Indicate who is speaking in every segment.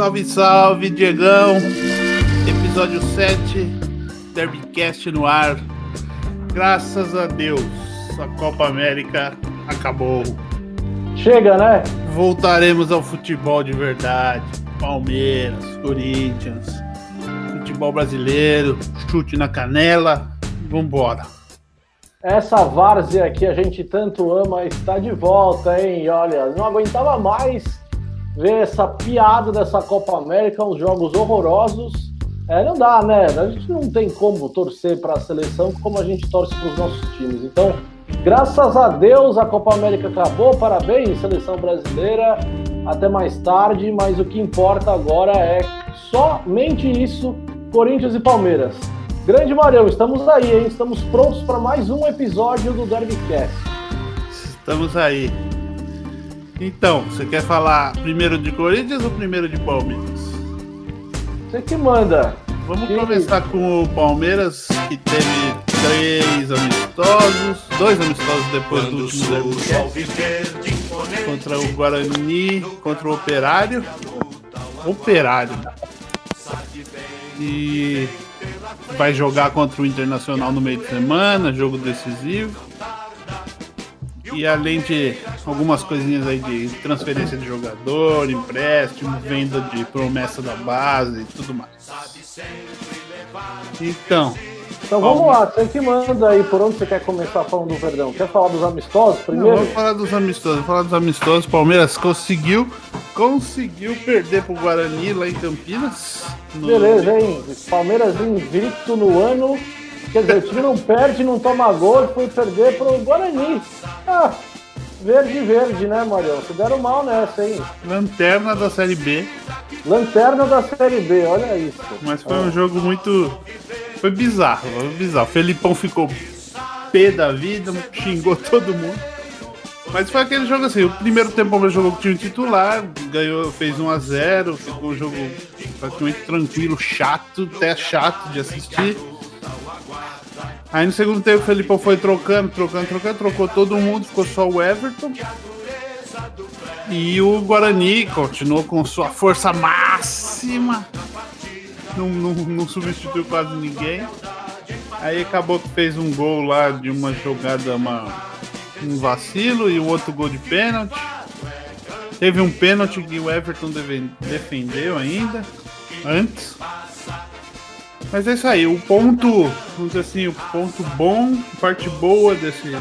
Speaker 1: Salve, salve, Diegão! Episódio 7, Derbycast no ar. Graças a Deus, a Copa América acabou.
Speaker 2: Chega, né?
Speaker 1: Voltaremos ao futebol de verdade. Palmeiras, Corinthians, futebol brasileiro, chute na canela. Vambora.
Speaker 2: Essa várzea que a gente tanto ama está de volta, hein? Olha, não aguentava mais ver essa piada dessa Copa América, uns jogos horrorosos. É, não dá, né? A gente não tem como torcer para a seleção como a gente torce para os nossos times. Então, graças a Deus a Copa América acabou. Parabéns, seleção brasileira. Até mais tarde, mas o que importa agora é somente isso: Corinthians e Palmeiras. Grande Marião, estamos aí, hein? Estamos prontos para mais um episódio do Derbycast.
Speaker 1: Estamos aí. Então, você quer falar primeiro de Corinthians ou primeiro de Palmeiras?
Speaker 2: Você que manda.
Speaker 1: Vamos que... começar com o Palmeiras, que teve três amistosos, dois amistosos depois Quando do último Derbycast. Contra o Guarani, contra o Operário. Operário. E vai jogar contra o Internacional no meio de semana, jogo decisivo. E além de algumas coisinhas aí de transferência de jogador, empréstimo, venda de promessa da base e tudo mais. Então.
Speaker 2: Então vamos lá, você que manda aí por onde você quer começar falando do Verdão. Quer falar dos amistosos primeiro? Não,
Speaker 1: vamos falar dos amistosos, falar dos amistosos. Palmeiras conseguiu, conseguiu perder pro Guarani lá em Campinas.
Speaker 2: No... Beleza, hein? Palmeiras invicto no ano Quer dizer, o time não perde, não toma gol e foi perder pro Guarani. Ah, verde, verde, né, Marião? Se deram mal nessa, hein?
Speaker 1: Lanterna da Série B.
Speaker 2: Lanterna da Série B, olha isso.
Speaker 1: Mas foi ah. um jogo muito. Foi bizarro, foi bizarro. O Felipão ficou pé da vida, xingou todo mundo. Mas foi aquele jogo assim, o primeiro tempo o jogou com o time titular, ganhou, fez 1 a 0 ficou um jogo praticamente tranquilo, chato, até chato de assistir. Aí no segundo tempo o Felipão foi trocando, trocando, trocando, trocou todo mundo, ficou só o Everton. E o Guarani continuou com sua força máxima. Não, não, não substituiu quase ninguém. Aí acabou que fez um gol lá de uma jogada, uma, um vacilo e um outro gol de pênalti. Teve um pênalti que o Everton defendeu ainda, antes. Mas é isso aí, o ponto, vamos dizer assim, o ponto bom, parte boa desse.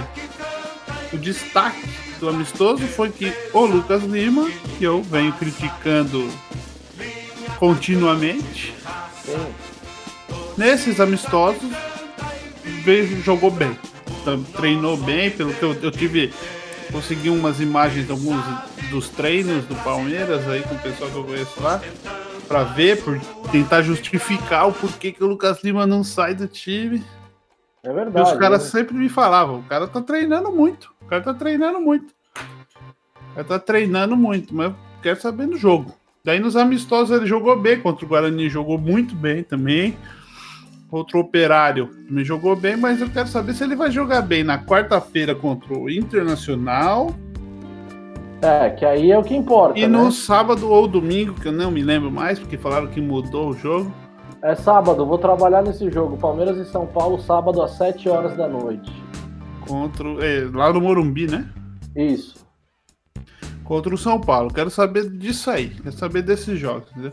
Speaker 1: O destaque do amistoso foi que o Lucas Lima, que eu venho criticando continuamente, nesses amistosos jogou bem. Treinou bem, pelo que eu, eu tive. Consegui umas imagens alguns dos treinos do Palmeiras aí com o pessoal que eu conheço lá para ver, por tentar justificar o porquê que o Lucas Lima não sai do time.
Speaker 2: É verdade.
Speaker 1: E os caras né? sempre me falavam, o cara tá treinando muito, o cara tá treinando muito. O cara tá treinando muito, mas eu quero saber no jogo. Daí nos amistosos ele jogou bem, contra o Guarani jogou muito bem também. Outro operário me jogou bem, mas eu quero saber se ele vai jogar bem na quarta-feira contra o Internacional
Speaker 2: é, que aí é o que importa.
Speaker 1: E
Speaker 2: né?
Speaker 1: no sábado ou domingo, que eu não me lembro mais, porque falaram que mudou o jogo.
Speaker 2: É sábado, vou trabalhar nesse jogo. Palmeiras e São Paulo, sábado às 7 horas da noite.
Speaker 1: Contra. É, lá no Morumbi, né?
Speaker 2: Isso.
Speaker 1: Contra o São Paulo. Quero saber disso aí. Quero saber desses jogos, entendeu?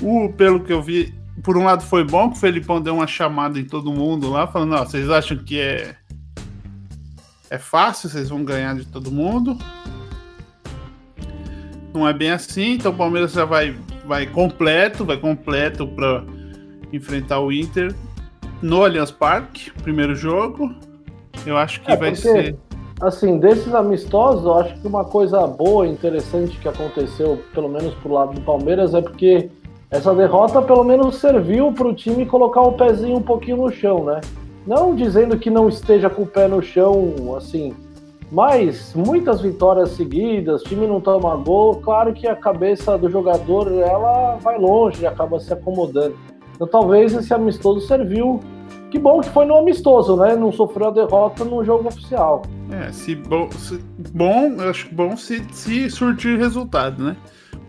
Speaker 1: O, pelo que eu vi, por um lado foi bom que o Felipão deu uma chamada em todo mundo lá, falando, ó, vocês acham que é. É fácil, vocês vão ganhar de todo mundo não é bem assim, então o Palmeiras já vai, vai completo, vai completo para enfrentar o Inter no Allianz Parque, primeiro jogo. Eu acho que é, vai porque, ser.
Speaker 2: Assim, desses amistosos, eu acho que uma coisa boa, interessante que aconteceu, pelo menos pro lado do Palmeiras, é porque essa derrota pelo menos serviu para o time colocar o pezinho um pouquinho no chão, né? Não dizendo que não esteja com o pé no chão, assim, mas muitas vitórias seguidas, time não toma gol, claro que a cabeça do jogador ela vai longe, acaba se acomodando. Então talvez esse amistoso serviu. Que bom que foi no amistoso, né? Não sofreu a derrota no jogo oficial.
Speaker 1: É, se bom, se, bom eu acho bom se, se surtir resultado, né?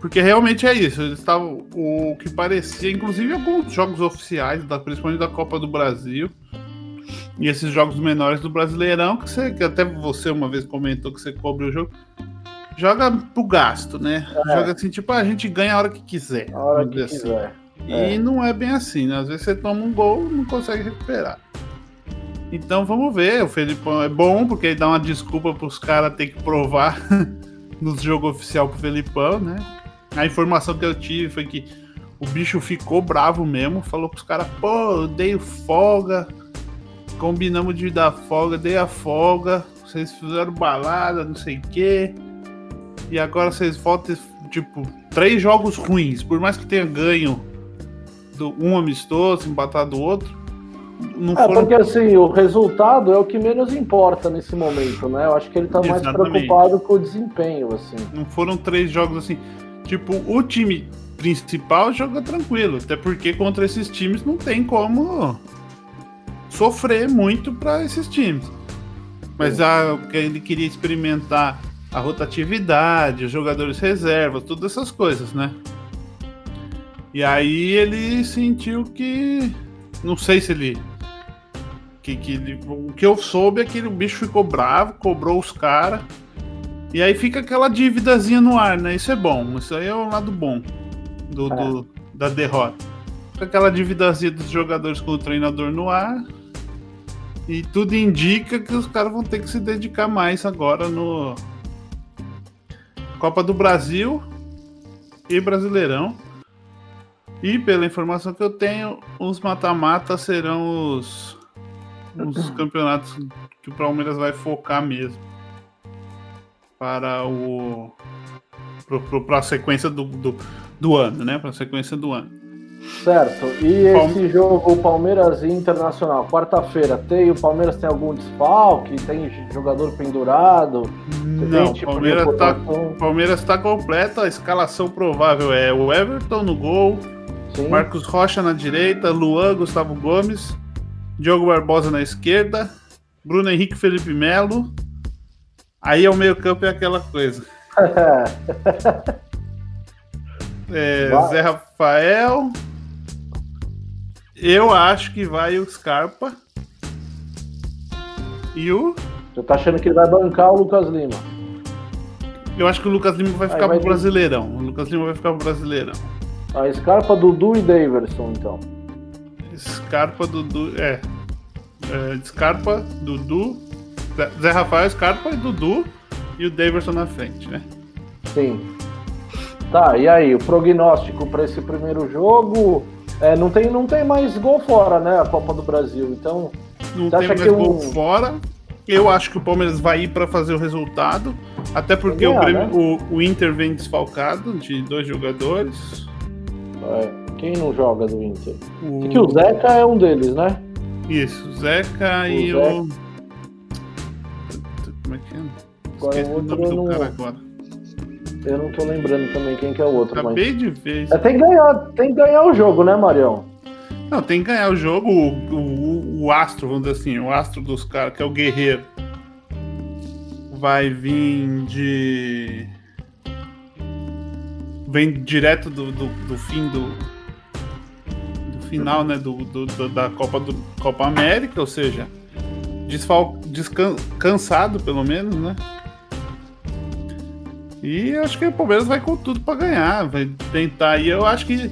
Speaker 1: Porque realmente é isso. Eles estavam. O que parecia, inclusive alguns jogos oficiais, da, principalmente da Copa do Brasil. E esses jogos menores do Brasileirão, que, você, que até você uma vez comentou que você cobre o jogo. Joga pro gasto, né? É. Joga assim, tipo, a gente ganha a hora que quiser.
Speaker 2: A hora que assim. quiser.
Speaker 1: E é. não é bem assim, né? Às vezes você toma um gol e não consegue recuperar. Então vamos ver. O Felipão é bom, porque ele dá uma desculpa pros caras ter que provar no jogo oficial pro Felipão, né? A informação que eu tive foi que o bicho ficou bravo mesmo, falou pros caras, pô, eu dei folga, combinamos de dar folga, dei a folga, vocês fizeram balada, não sei o quê. E agora vocês voltam, tipo, três jogos ruins, por mais que tenha ganho do, um amistoso, empatado o outro.
Speaker 2: Não é, foram... porque assim, o resultado é o que menos importa nesse momento, né? Eu acho que ele tá Exatamente. mais preocupado com o desempenho, assim.
Speaker 1: Não foram três jogos assim. Tipo, o time principal joga tranquilo, até porque contra esses times não tem como sofrer muito para esses times. Mas a, ele queria experimentar a rotatividade, os jogadores reservas, todas essas coisas, né? E aí ele sentiu que. Não sei se ele. Que, que, o que eu soube é que o bicho ficou bravo, cobrou os caras. E aí fica aquela dívidazinha no ar, né? Isso é bom. Isso aí é o lado bom do, é. do da derrota. Fica aquela dívidazinha dos jogadores com o treinador no ar. E tudo indica que os caras vão ter que se dedicar mais agora no, Copa do Brasil e Brasileirão. E pela informação que eu tenho, os mata-mata serão os, os campeonatos que o Palmeiras vai focar mesmo. Para o. Para a sequência do, do, do ano, né? Para a sequência do ano.
Speaker 2: Certo. E esse jogo, Palmeiras Internacional, quarta-feira, tem o Palmeiras tem algum desfalque? Tem jogador pendurado?
Speaker 1: Não, o tipo Palmeiras está Palmeiras tá completo, a escalação provável é o Everton no gol, Sim. Marcos Rocha na direita, Luan, Gustavo Gomes, Diogo Barbosa na esquerda, Bruno Henrique Felipe Melo. Aí é o meio-campo é aquela coisa. é, Zé Rafael, eu acho que vai o Scarpa. E o.
Speaker 2: Você tá achando que ele vai bancar o Lucas Lima?
Speaker 1: Eu acho que o Lucas Lima vai ficar vai pro Brasileirão. O Lucas Lima vai ficar pro Brasileirão.
Speaker 2: A Scarpa, Dudu e Daverson, então.
Speaker 1: Scarpa, Dudu. É. é Scarpa, Dudu. Zé Rafael, Scarpa e Dudu. E o Daverson na frente, né?
Speaker 2: Sim. Tá, e aí, o prognóstico para esse primeiro jogo? É, não, tem, não tem mais gol fora, né? A Copa do Brasil. Então.
Speaker 1: Não tem mais gol fora. Eu acho que o Palmeiras vai ir para fazer o resultado. Até porque ganhar, o, Grêmio, né? o, o, Inter vem desfalcado de dois jogadores.
Speaker 2: É, quem não joga do Inter? O... Que o Zeca é um deles, né?
Speaker 1: Isso, o Zeca o e Zeca... o. Como é que é?
Speaker 2: Esqueci o, nome do cara agora. Eu não tô lembrando também quem que é o outro.
Speaker 1: Acabei mas... de ver.
Speaker 2: É, tem, que ganhar, tem que ganhar o jogo, né, Marião?
Speaker 1: Não, tem que ganhar o jogo. O, o, o astro, vamos dizer assim, o astro dos caras, que é o guerreiro, vai vir de. Vem direto do, do, do fim do, do final, né, do, do, da Copa, do, Copa América, ou seja, desfal, descansado pelo menos, né? E acho que o Palmeiras vai com tudo para ganhar, vai tentar. E eu acho que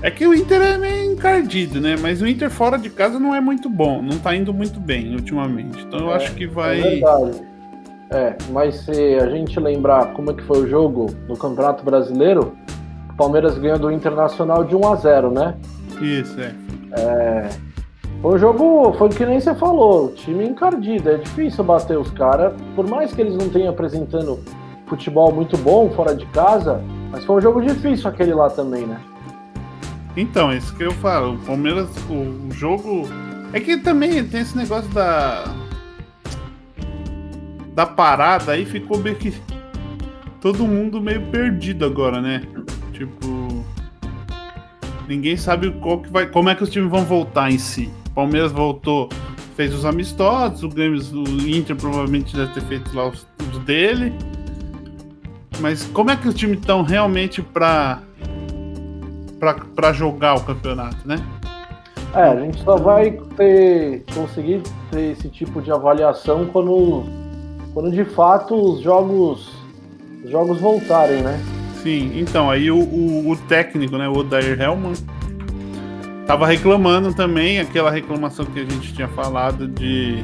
Speaker 1: é que o Inter é meio encardido, né? Mas o Inter fora de casa não é muito bom, não tá indo muito bem ultimamente. Então eu é, acho que vai. É verdade.
Speaker 2: É, mas se a gente lembrar como é que foi o jogo no Campeonato Brasileiro, o Palmeiras ganhou do Internacional de 1 a 0, né?
Speaker 1: Isso, é.
Speaker 2: É. Foi um jogo, foi o que nem você falou, time encardido, é difícil bater os caras, por mais que eles não tenham apresentando futebol muito bom fora de casa, mas foi um jogo difícil aquele lá também, né?
Speaker 1: Então, é isso que eu falo. O Palmeiras, o, o jogo. É que também tem esse negócio da. Da parada aí ficou meio que. Todo mundo meio perdido agora, né? Tipo. Ninguém sabe qual que vai, como é que os times vão voltar em si. O Palmeiras voltou, fez os amistosos, o Grêmio, o Inter provavelmente deve ter feito lá os, os dele. Mas como é que os times estão realmente para para jogar o campeonato, né?
Speaker 2: É, a gente só vai ter conseguir ter esse tipo de avaliação quando quando de fato os jogos os jogos voltarem, né?
Speaker 1: Sim, então aí o, o, o técnico, né, o Odair Hellman, tava reclamando também aquela reclamação que a gente tinha falado de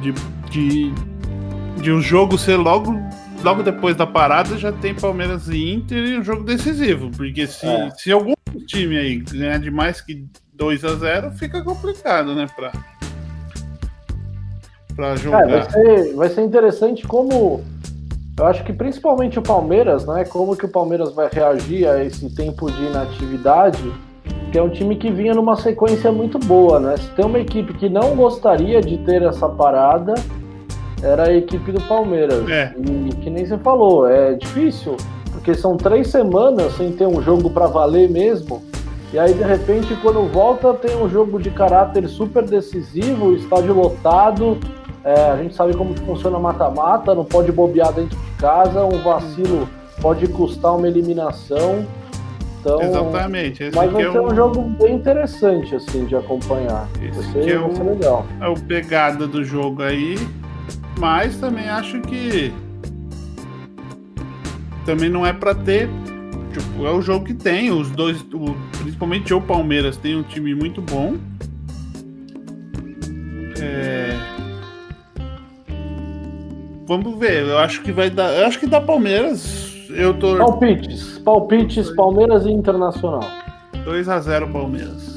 Speaker 1: de, de, de um jogo ser logo logo depois da parada já tem Palmeiras e Inter e um jogo decisivo, porque se, é. se algum time aí ganhar de mais que 2 a 0 fica complicado, né, pra, pra jogar.
Speaker 2: É, vai, ser, vai ser interessante como eu acho que principalmente o Palmeiras, né? Como que o Palmeiras vai reagir a esse tempo de inatividade? Que é um time que vinha numa sequência muito boa, né? Se tem uma equipe que não gostaria de ter essa parada, era a equipe do Palmeiras. É. E que nem você falou, é difícil, porque são três semanas sem ter um jogo para valer mesmo. E aí, de repente, quando volta, tem um jogo de caráter super decisivo, estádio lotado, é, a gente sabe como funciona mata-mata, não pode bobear dentro de casa, um vacilo pode custar uma eliminação. Então,
Speaker 1: Exatamente.
Speaker 2: Esse mas vai é ser um jogo bem interessante assim de acompanhar.
Speaker 1: Esse vai ser, é, vai ser o, legal. É o pegada do jogo aí, mas também acho que também não é para ter. Tipo, é o jogo que tem. Os dois, o, principalmente o Palmeiras, tem um time muito bom. É, vamos ver. Eu acho que vai dar. Eu acho que dá Palmeiras. Eu tô.
Speaker 2: Palpites. Palpites, Palmeiras e Internacional.
Speaker 1: 2x0 Palmeiras.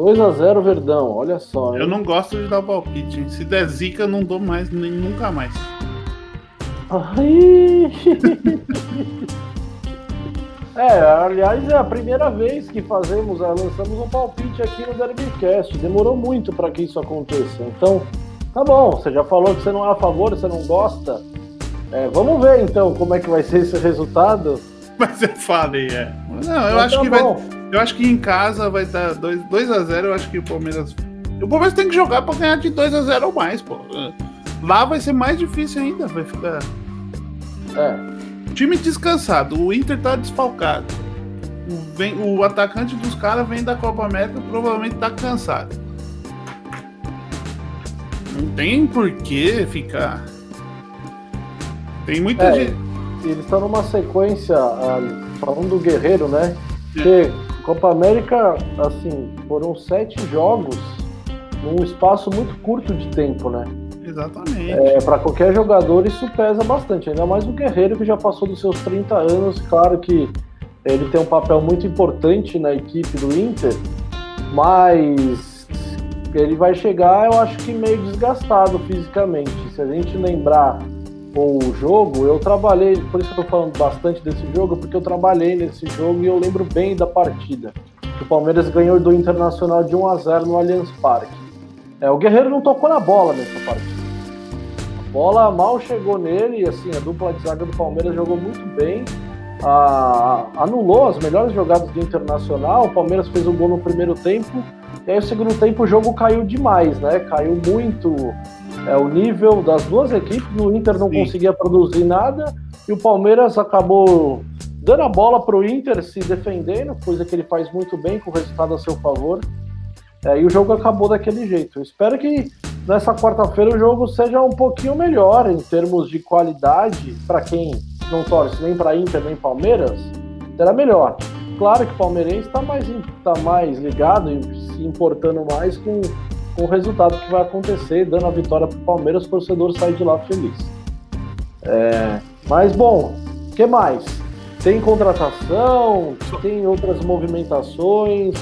Speaker 2: 2x0 Verdão, olha só.
Speaker 1: Hein? Eu não gosto de dar palpite. Hein? Se der zica, eu não dou mais, nem nunca mais.
Speaker 2: Ai. é, aliás, é a primeira vez que fazemos, lançamos um palpite aqui no Derbycast. Demorou muito para que isso aconteça. Então, Tá bom, você já falou que você não é a favor, você não gosta. É, vamos ver então como é que vai ser esse resultado.
Speaker 1: Mas eu falei, é. Não, eu acho tá que bom. vai. Eu acho que em casa vai dar 2 a 0 Eu acho que o Palmeiras. O Palmeiras tem que jogar pra ganhar de 2 a 0 ou mais, pô. Lá vai ser mais difícil ainda. Vai ficar. É. Time descansado. O Inter tá desfalcado. O, vem, o atacante dos caras vem da Copa América provavelmente tá cansado. Não tem por que ficar. Tem muita é, gente.
Speaker 2: Eles estão numa sequência, uh, falando do Guerreiro, né? Que Copa América, assim, foram sete jogos num espaço muito curto de tempo, né?
Speaker 1: Exatamente.
Speaker 2: É, para qualquer jogador isso pesa bastante, ainda mais o Guerreiro que já passou dos seus 30 anos. Claro que ele tem um papel muito importante na equipe do Inter, mas ele vai chegar, eu acho que meio desgastado fisicamente. Se a gente lembrar o jogo, eu trabalhei, por isso que eu tô falando bastante desse jogo, porque eu trabalhei nesse jogo e eu lembro bem da partida. O Palmeiras ganhou do Internacional de 1 a 0 no Allianz Parque. É, o Guerreiro não tocou na bola nessa partida. A bola mal chegou nele, e assim, a dupla de zaga do Palmeiras jogou muito bem. Anulou as melhores jogadas do Internacional. O Palmeiras fez um gol no primeiro tempo e aí, o segundo tempo, o jogo caiu demais, né? Caiu muito é, o nível das duas equipes. O Inter não Sim. conseguia produzir nada e o Palmeiras acabou dando a bola para o Inter se defendendo, coisa que ele faz muito bem, com o resultado a seu favor. É, e o jogo acabou daquele jeito. Eu espero que nessa quarta-feira o jogo seja um pouquinho melhor em termos de qualidade para quem não torce nem para Inter nem Palmeiras, será melhor claro que o palmeirense está mais, tá mais ligado e se importando mais com, com o resultado que vai acontecer, dando a vitória para o Palmeiras, o torcedor sair de lá feliz. É, mas, bom, o que mais? Tem contratação? Tem outras movimentações?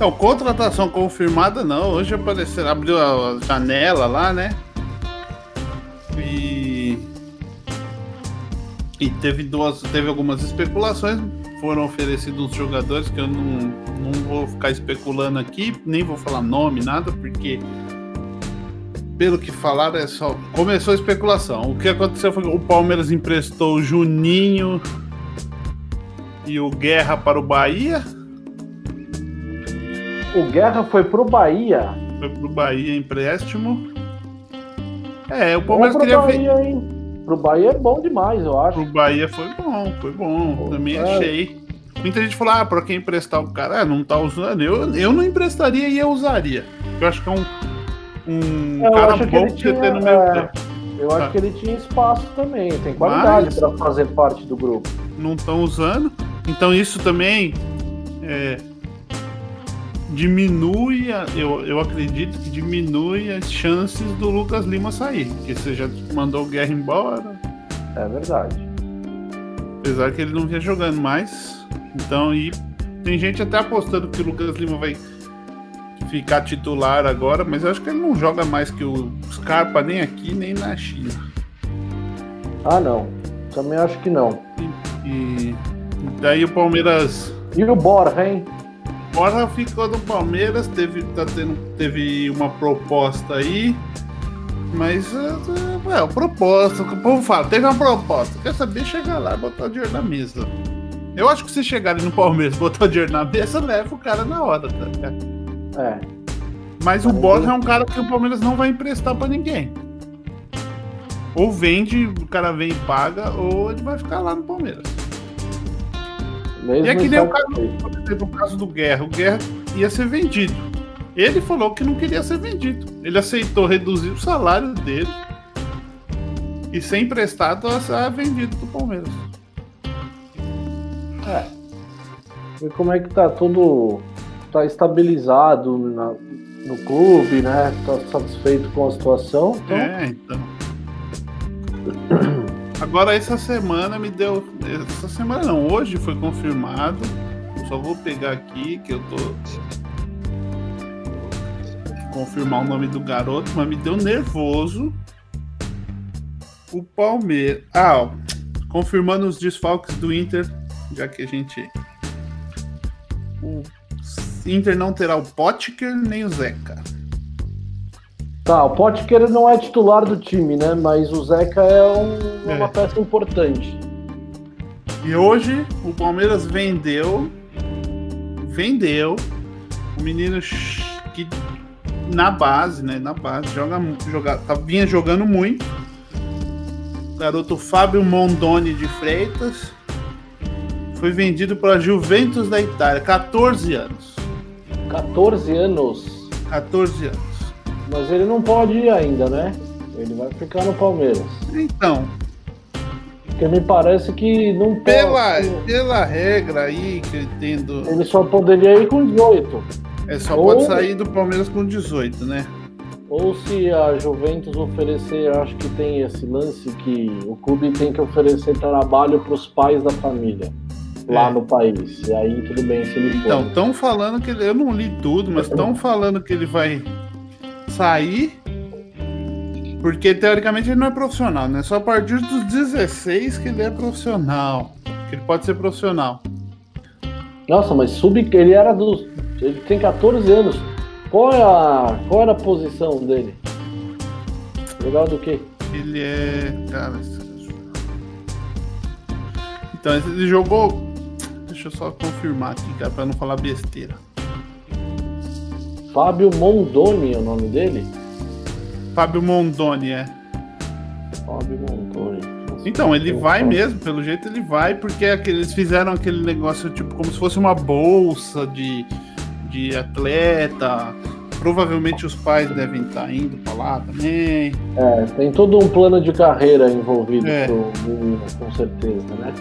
Speaker 1: Não, contratação confirmada não. Hoje apareceu, abriu a janela lá, né? E. E teve duas. Teve algumas especulações foram oferecidos uns jogadores que eu não, não vou ficar especulando aqui, nem vou falar nome, nada, porque pelo que falaram é só. Começou a especulação. O que aconteceu foi que o Palmeiras emprestou o Juninho e o Guerra para o Bahia.
Speaker 2: O Guerra foi para o Bahia.
Speaker 1: Foi para o Bahia empréstimo. É, o Palmeiras queria. Bahia, hein?
Speaker 2: Pro Bahia é bom demais, eu acho.
Speaker 1: Pro Bahia foi bom, foi bom. Também é. achei. Muita gente falou, ah, pra quem emprestar o cara, ah, não tá usando. Eu, eu não emprestaria e eu usaria. Eu acho que é um, um
Speaker 2: eu
Speaker 1: cara
Speaker 2: bom que você ter no meu é... tempo. Eu acho ah. que ele tinha espaço também, tem qualidade para fazer parte do grupo.
Speaker 1: Não estão usando. Então isso também é, diminui, a, eu, eu acredito que diminui as chances do Lucas Lima sair. Porque você já mandou o Guerra embora.
Speaker 2: É verdade.
Speaker 1: Apesar que ele não vinha jogando mais. Então, e tem gente até apostando que o Lucas Lima vai ficar titular agora, mas eu acho que ele não joga mais que o Scarpa nem aqui nem na China.
Speaker 2: Ah, não. Também acho que não.
Speaker 1: E, e daí o Palmeiras.
Speaker 2: E o Borja, hein?
Speaker 1: Borja ficou no Palmeiras, teve, tá tendo, teve uma proposta aí. Mas, é, é, proposta, o povo fala, teve uma proposta. Quer saber? Chegar lá e botar o dinheiro na mesa. Eu acho que se chegarem no Palmeiras e botar o dinheiro na mesa, leva o cara na hora, tá ligado?
Speaker 2: É.
Speaker 1: Mas o Borja é um cara que o Palmeiras não vai emprestar para ninguém. Ou vende, o cara vem e paga, ou ele vai ficar lá no Palmeiras. Mesmo e é que nem o caso, o caso do Guerra. O Guerra ia ser vendido. Ele falou que não queria ser vendido. Ele aceitou reduzir o salário dele e ser emprestado a ser vendido do Palmeiras.
Speaker 2: É. E como é que tá tudo tá estabilizado na, no clube, né? Tá satisfeito com a situação. Então...
Speaker 1: É, então. Agora essa semana me deu. Essa semana não, hoje foi confirmado. Só vou pegar aqui que eu tô. Confirmar o nome do garoto, mas me deu nervoso. O Palmeiras. Ah, ó, confirmando os desfalques do Inter, já que a gente. O Inter não terá o Potker nem o Zeca.
Speaker 2: Tá, o Potker não é titular do time, né? Mas o Zeca é, um, é. uma peça importante.
Speaker 1: E hoje o Palmeiras vendeu. Vendeu o menino que na base, né? Na base, joga, joga, tá, vinha jogando muito. O garoto Fábio Mondoni de Freitas foi vendido para Juventus da Itália, 14 anos.
Speaker 2: 14 anos.
Speaker 1: 14 anos.
Speaker 2: Mas ele não pode ir ainda, né? Ele vai ficar no Palmeiras.
Speaker 1: Então.
Speaker 2: Porque me parece que não
Speaker 1: pela, pode. Pela regra aí que eu entendo.
Speaker 2: Ele só poderia ir com 18.
Speaker 1: É, só Ou... pode sair do Palmeiras com 18, né?
Speaker 2: Ou se a Juventus oferecer, acho que tem esse lance que o clube tem que oferecer trabalho para os pais da família lá é. no país. E aí tudo bem se ele
Speaker 1: for. Então, estão falando que ele, eu não li tudo, mas estão falando que ele vai sair porque teoricamente ele não é profissional, né? Só a partir dos 16 que ele é profissional. Que ele pode ser profissional.
Speaker 2: Nossa, mas sub ele era dos. Ele tem 14 anos. Qual é a. Qual era a posição dele? Legal do quê?
Speaker 1: Ele é. Cara. Então, ele jogou Deixa eu só confirmar aqui, cara, pra não falar besteira.
Speaker 2: Fábio Mondoni é o nome dele?
Speaker 1: Fábio Mondoni, é.
Speaker 2: Fábio Mondoni.
Speaker 1: Então, ele vai mesmo, pelo jeito ele vai, porque é eles fizeram aquele negócio, tipo, como se fosse uma bolsa de, de atleta. Provavelmente os pais devem estar indo para lá também.
Speaker 2: É, tem todo um plano de carreira envolvido é. pro menino, com certeza, né?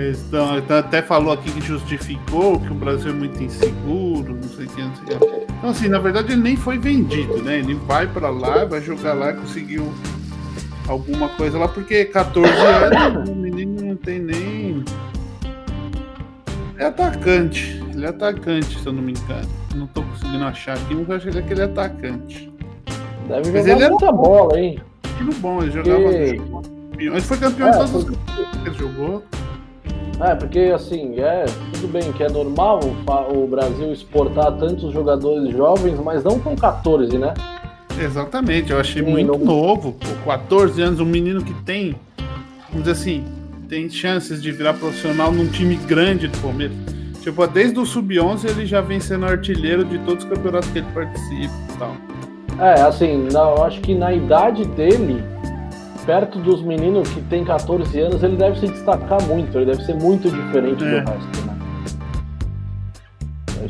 Speaker 1: Então, então, até falou aqui que justificou que o Brasil é muito inseguro, não sei o que, não sei o que. Então, assim, na verdade, ele nem foi vendido, né? Ele vai para lá, vai jogar lá, conseguiu alguma coisa lá, porque 14 anos, o menino não tem nem. É atacante. Ele é atacante, se eu não me engano. Não tô conseguindo achar aqui, mas eu acho que ele é atacante.
Speaker 2: Deve mas jogar ele muita é... bola, hein?
Speaker 1: Muito bom, ele jogava. Ele foi campeão é, em todos os que ele jogou.
Speaker 2: É, porque assim, é tudo bem que é normal o, Brasil exportar tantos jogadores jovens, mas não com 14, né?
Speaker 1: Exatamente, eu achei Sim, muito não... novo. Pô, 14 anos, um menino que tem, vamos dizer assim, tem chances de virar profissional num time grande do Palmeiras. Tipo, desde o Sub-11 ele já vem sendo artilheiro de todos os campeonatos que ele participa e tal.
Speaker 2: É, assim, eu acho que na idade dele, perto dos meninos que tem 14 anos, ele deve se destacar muito, ele deve ser muito diferente é. do resto, né?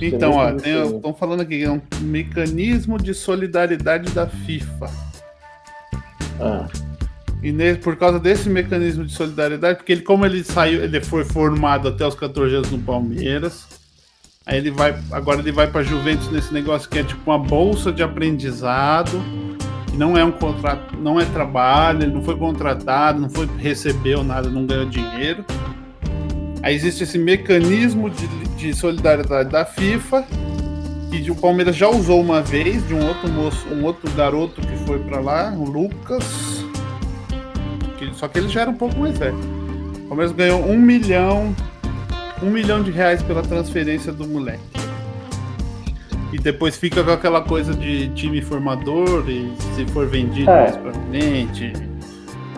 Speaker 1: Então, ó, estão falando aqui, é um mecanismo de solidariedade da FIFA. Ah. E por causa desse mecanismo de solidariedade, porque ele, como ele saiu, ele foi formado até os 14 anos no Palmeiras, aí ele vai, agora ele vai para Juventus nesse negócio que é tipo uma bolsa de aprendizado, que não é um contrato, não é trabalho, ele não foi contratado, não foi recebeu nada, não ganhou dinheiro. Aí existe esse mecanismo de, de solidariedade da FIFA, que o Palmeiras já usou uma vez, de um outro moço, um outro garoto que foi para lá, o Lucas. Que, só que ele já era um pouco mais velho. O Palmeiras ganhou um milhão, um milhão de reais pela transferência do moleque. E depois fica com aquela coisa de time formador e se for vendido é. mais pra frente.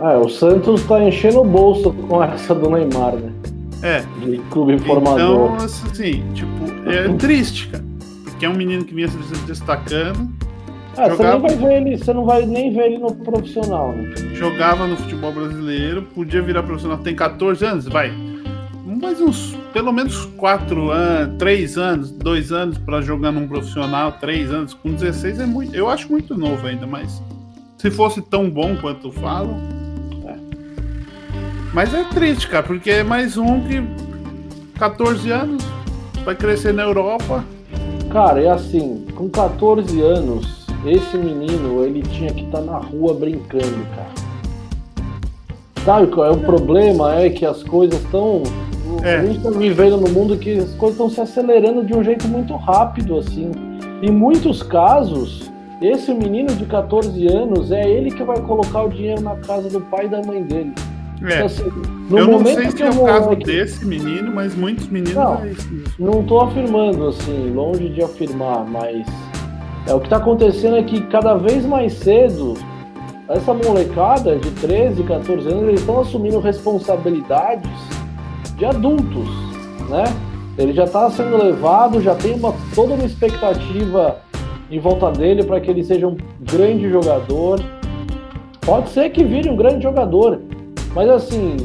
Speaker 2: Ah, o Santos tá enchendo o bolso com essa do Neymar, né?
Speaker 1: É.
Speaker 2: De clube formador.
Speaker 1: Então, assim, tipo, é triste, cara. Porque é um menino que vinha se destacando.
Speaker 2: Ah, jogava... você, nem vai ver ele, você não vai nem ver ele no profissional, né?
Speaker 1: Jogava no futebol brasileiro, podia virar profissional, tem 14 anos, vai. Mais uns, pelo menos 4 anos, 3 anos, 2 anos para jogar num profissional, 3 anos, com 16 é muito. Eu acho muito novo ainda, mas se fosse tão bom quanto falam, mas é triste, cara, porque é mais um que 14 anos vai crescer na Europa.
Speaker 2: Cara, é assim, com 14 anos, esse menino, ele tinha que estar tá na rua brincando, cara. Sabe qual é o problema? É que as coisas estão. É. A gente está vivendo no mundo que as coisas estão se acelerando de um jeito muito rápido, assim. Em muitos casos, esse menino de 14 anos é ele que vai colocar o dinheiro na casa do pai e da mãe dele.
Speaker 1: É. Então, assim, eu não sei se é o caso desse menino, mas muitos meninos
Speaker 2: não, é. Não estou afirmando, assim, longe de afirmar, mas é, o que está acontecendo é que cada vez mais cedo essa molecada de 13, 14 anos, eles estão assumindo responsabilidades de adultos, né? Ele já está sendo levado, já tem uma, toda uma expectativa em volta dele para que ele seja um grande jogador. Pode ser que vire um grande jogador, mas assim,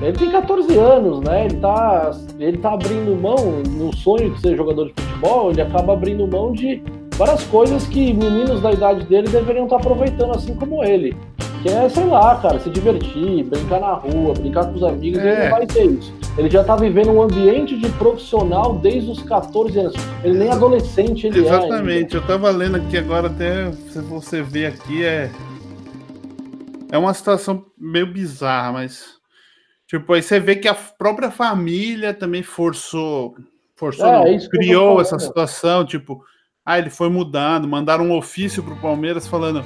Speaker 2: ele tem 14 anos, né? Ele tá, ele tá abrindo mão, no sonho de ser jogador de futebol, ele acaba abrindo mão de várias coisas que meninos da idade dele deveriam estar tá aproveitando, assim como ele. Que é, sei lá, cara, se divertir, brincar na rua, brincar com os amigos, é. ele não vai ter isso. Ele já tá vivendo um ambiente de profissional desde os 14 anos. Ele nem adolescente ele
Speaker 1: Exatamente. é. Exatamente, eu tava lendo aqui agora, até se você ver aqui, é é uma situação meio bizarra, mas. Tipo, aí você vê que a própria família também forçou. Forçou, é, não, criou essa situação, tipo, ah, ele foi mudando, mandaram um ofício pro Palmeiras falando.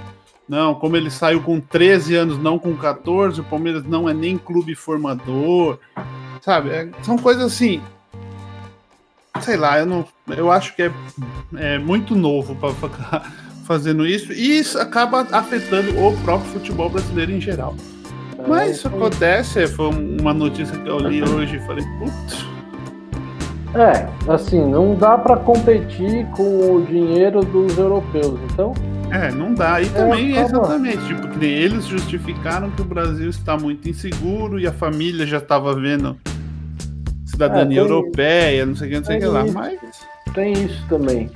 Speaker 1: Não, como ele saiu com 13 anos, não com 14, o Palmeiras não é nem clube formador. Sabe? É, são coisas assim. Sei lá, eu não. Eu acho que é, é muito novo para fazendo isso, e isso acaba afetando o próprio futebol brasileiro em geral. É, Mas isso acontece, foi uma notícia que eu li hoje e falei, putz.
Speaker 2: É, assim, não dá para competir com o dinheiro dos europeus, então.
Speaker 1: É, não dá. E é, também, tá exatamente, tipo, que eles justificaram que o Brasil está muito inseguro e a família já estava vendo cidadania é, europeia, não sei o que, não sei o que lá. Mas.
Speaker 2: Tem isso também.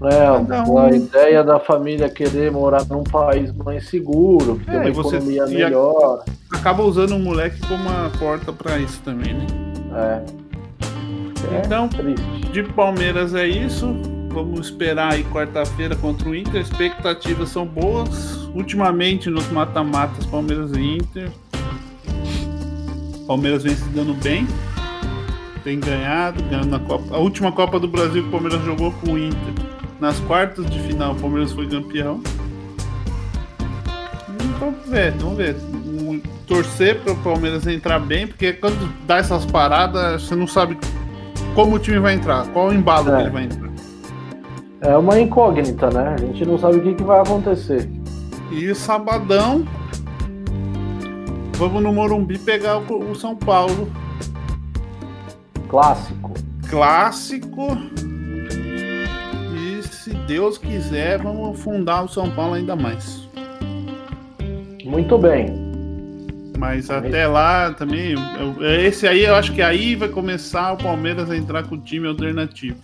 Speaker 2: É, um... a ideia da família querer morar num país mais seguro, que é, tem uma economia melhor.
Speaker 1: Acaba usando um moleque como uma porta para isso também, né?
Speaker 2: É.
Speaker 1: é então, triste. de Palmeiras é isso. Vamos esperar aí quarta-feira contra o Inter. Expectativas são boas. Ultimamente nos mata-matas Palmeiras e Inter. Palmeiras vem se dando bem. Tem ganhado, ganhando na Copa. A última Copa do Brasil que o Palmeiras jogou com o Inter nas quartas de final, o Palmeiras foi campeão. Vamos ver, vamos ver. Torcer para o Palmeiras entrar bem, porque quando dá essas paradas, você não sabe como o time vai entrar, qual o embalo é. que ele vai entrar.
Speaker 2: É uma incógnita, né? A gente não sabe o que, que vai acontecer.
Speaker 1: E sabadão, vamos no Morumbi pegar o, o São Paulo.
Speaker 2: Clássico.
Speaker 1: Clássico se Deus quiser, vamos fundar o São Paulo ainda mais.
Speaker 2: Muito bem.
Speaker 1: Mas até lá também, eu, esse aí eu acho que aí vai começar o Palmeiras a entrar com o time alternativo.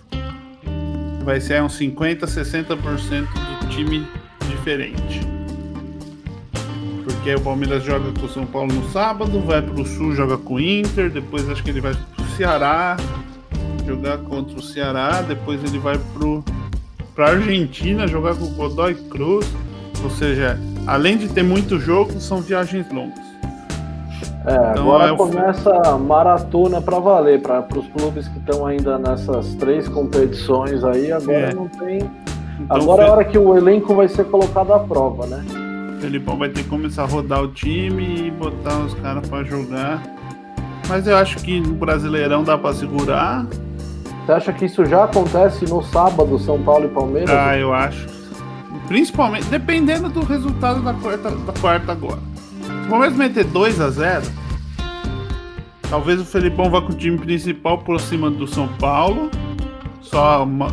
Speaker 1: Vai ser uns 50, 60% do time diferente. Porque o Palmeiras joga com o São Paulo no sábado, vai pro Sul, joga com o Inter, depois acho que ele vai pro Ceará, jogar contra o Ceará, depois ele vai pro pra Argentina jogar com o Godoy Cruz. Ou seja, além de ter muito jogo, são viagens longas.
Speaker 2: É, então, agora é começa a maratona para valer, para os clubes que estão ainda nessas três competições aí, agora é. não tem. Então, agora é a hora que o elenco vai ser colocado à prova, né?
Speaker 1: O Felipão vai ter que começar a rodar o time e botar os caras para jogar. Mas eu acho que no Brasileirão dá para segurar.
Speaker 2: Você acha que isso já acontece no sábado, São Paulo e Palmeiras?
Speaker 1: Ah, eu acho. Principalmente, dependendo do resultado da quarta, da quarta agora. O Palmeiras meter 2 a 0 talvez o Felipão vá com o time principal por cima do São Paulo, só uma,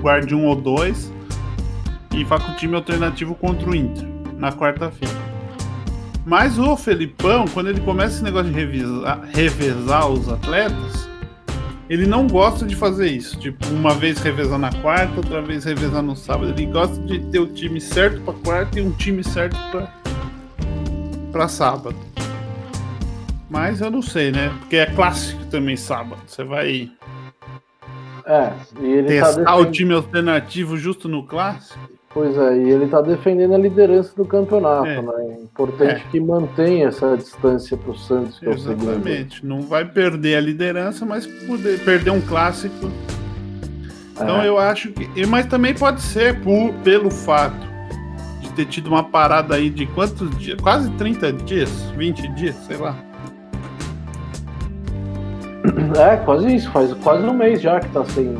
Speaker 1: guarde um ou dois, e vá com o time alternativo contra o Inter na quarta-feira. Mas o Felipão, quando ele começa esse negócio de revisar, revezar os atletas, ele não gosta de fazer isso. Tipo, uma vez revezar na quarta, outra vez revezar no sábado. Ele gosta de ter o time certo para quarta e um time certo para para sábado. Mas eu não sei, né? Porque é clássico também sábado. Você vai
Speaker 2: é, e ele
Speaker 1: tá testar tá defend... o time alternativo justo no clássico.
Speaker 2: Pois é, e ele está defendendo a liderança do campeonato, é. né? É importante é. que mantenha essa distância para o Santos. Que
Speaker 1: Exatamente. É não vai perder a liderança, mas poder perder um clássico. Então é. eu acho que. Mas também pode ser por, pelo fato ter tido uma parada aí de quantos dias? Quase 30 dias? 20 dias, sei lá.
Speaker 2: É, quase isso, faz quase um mês já que tá sem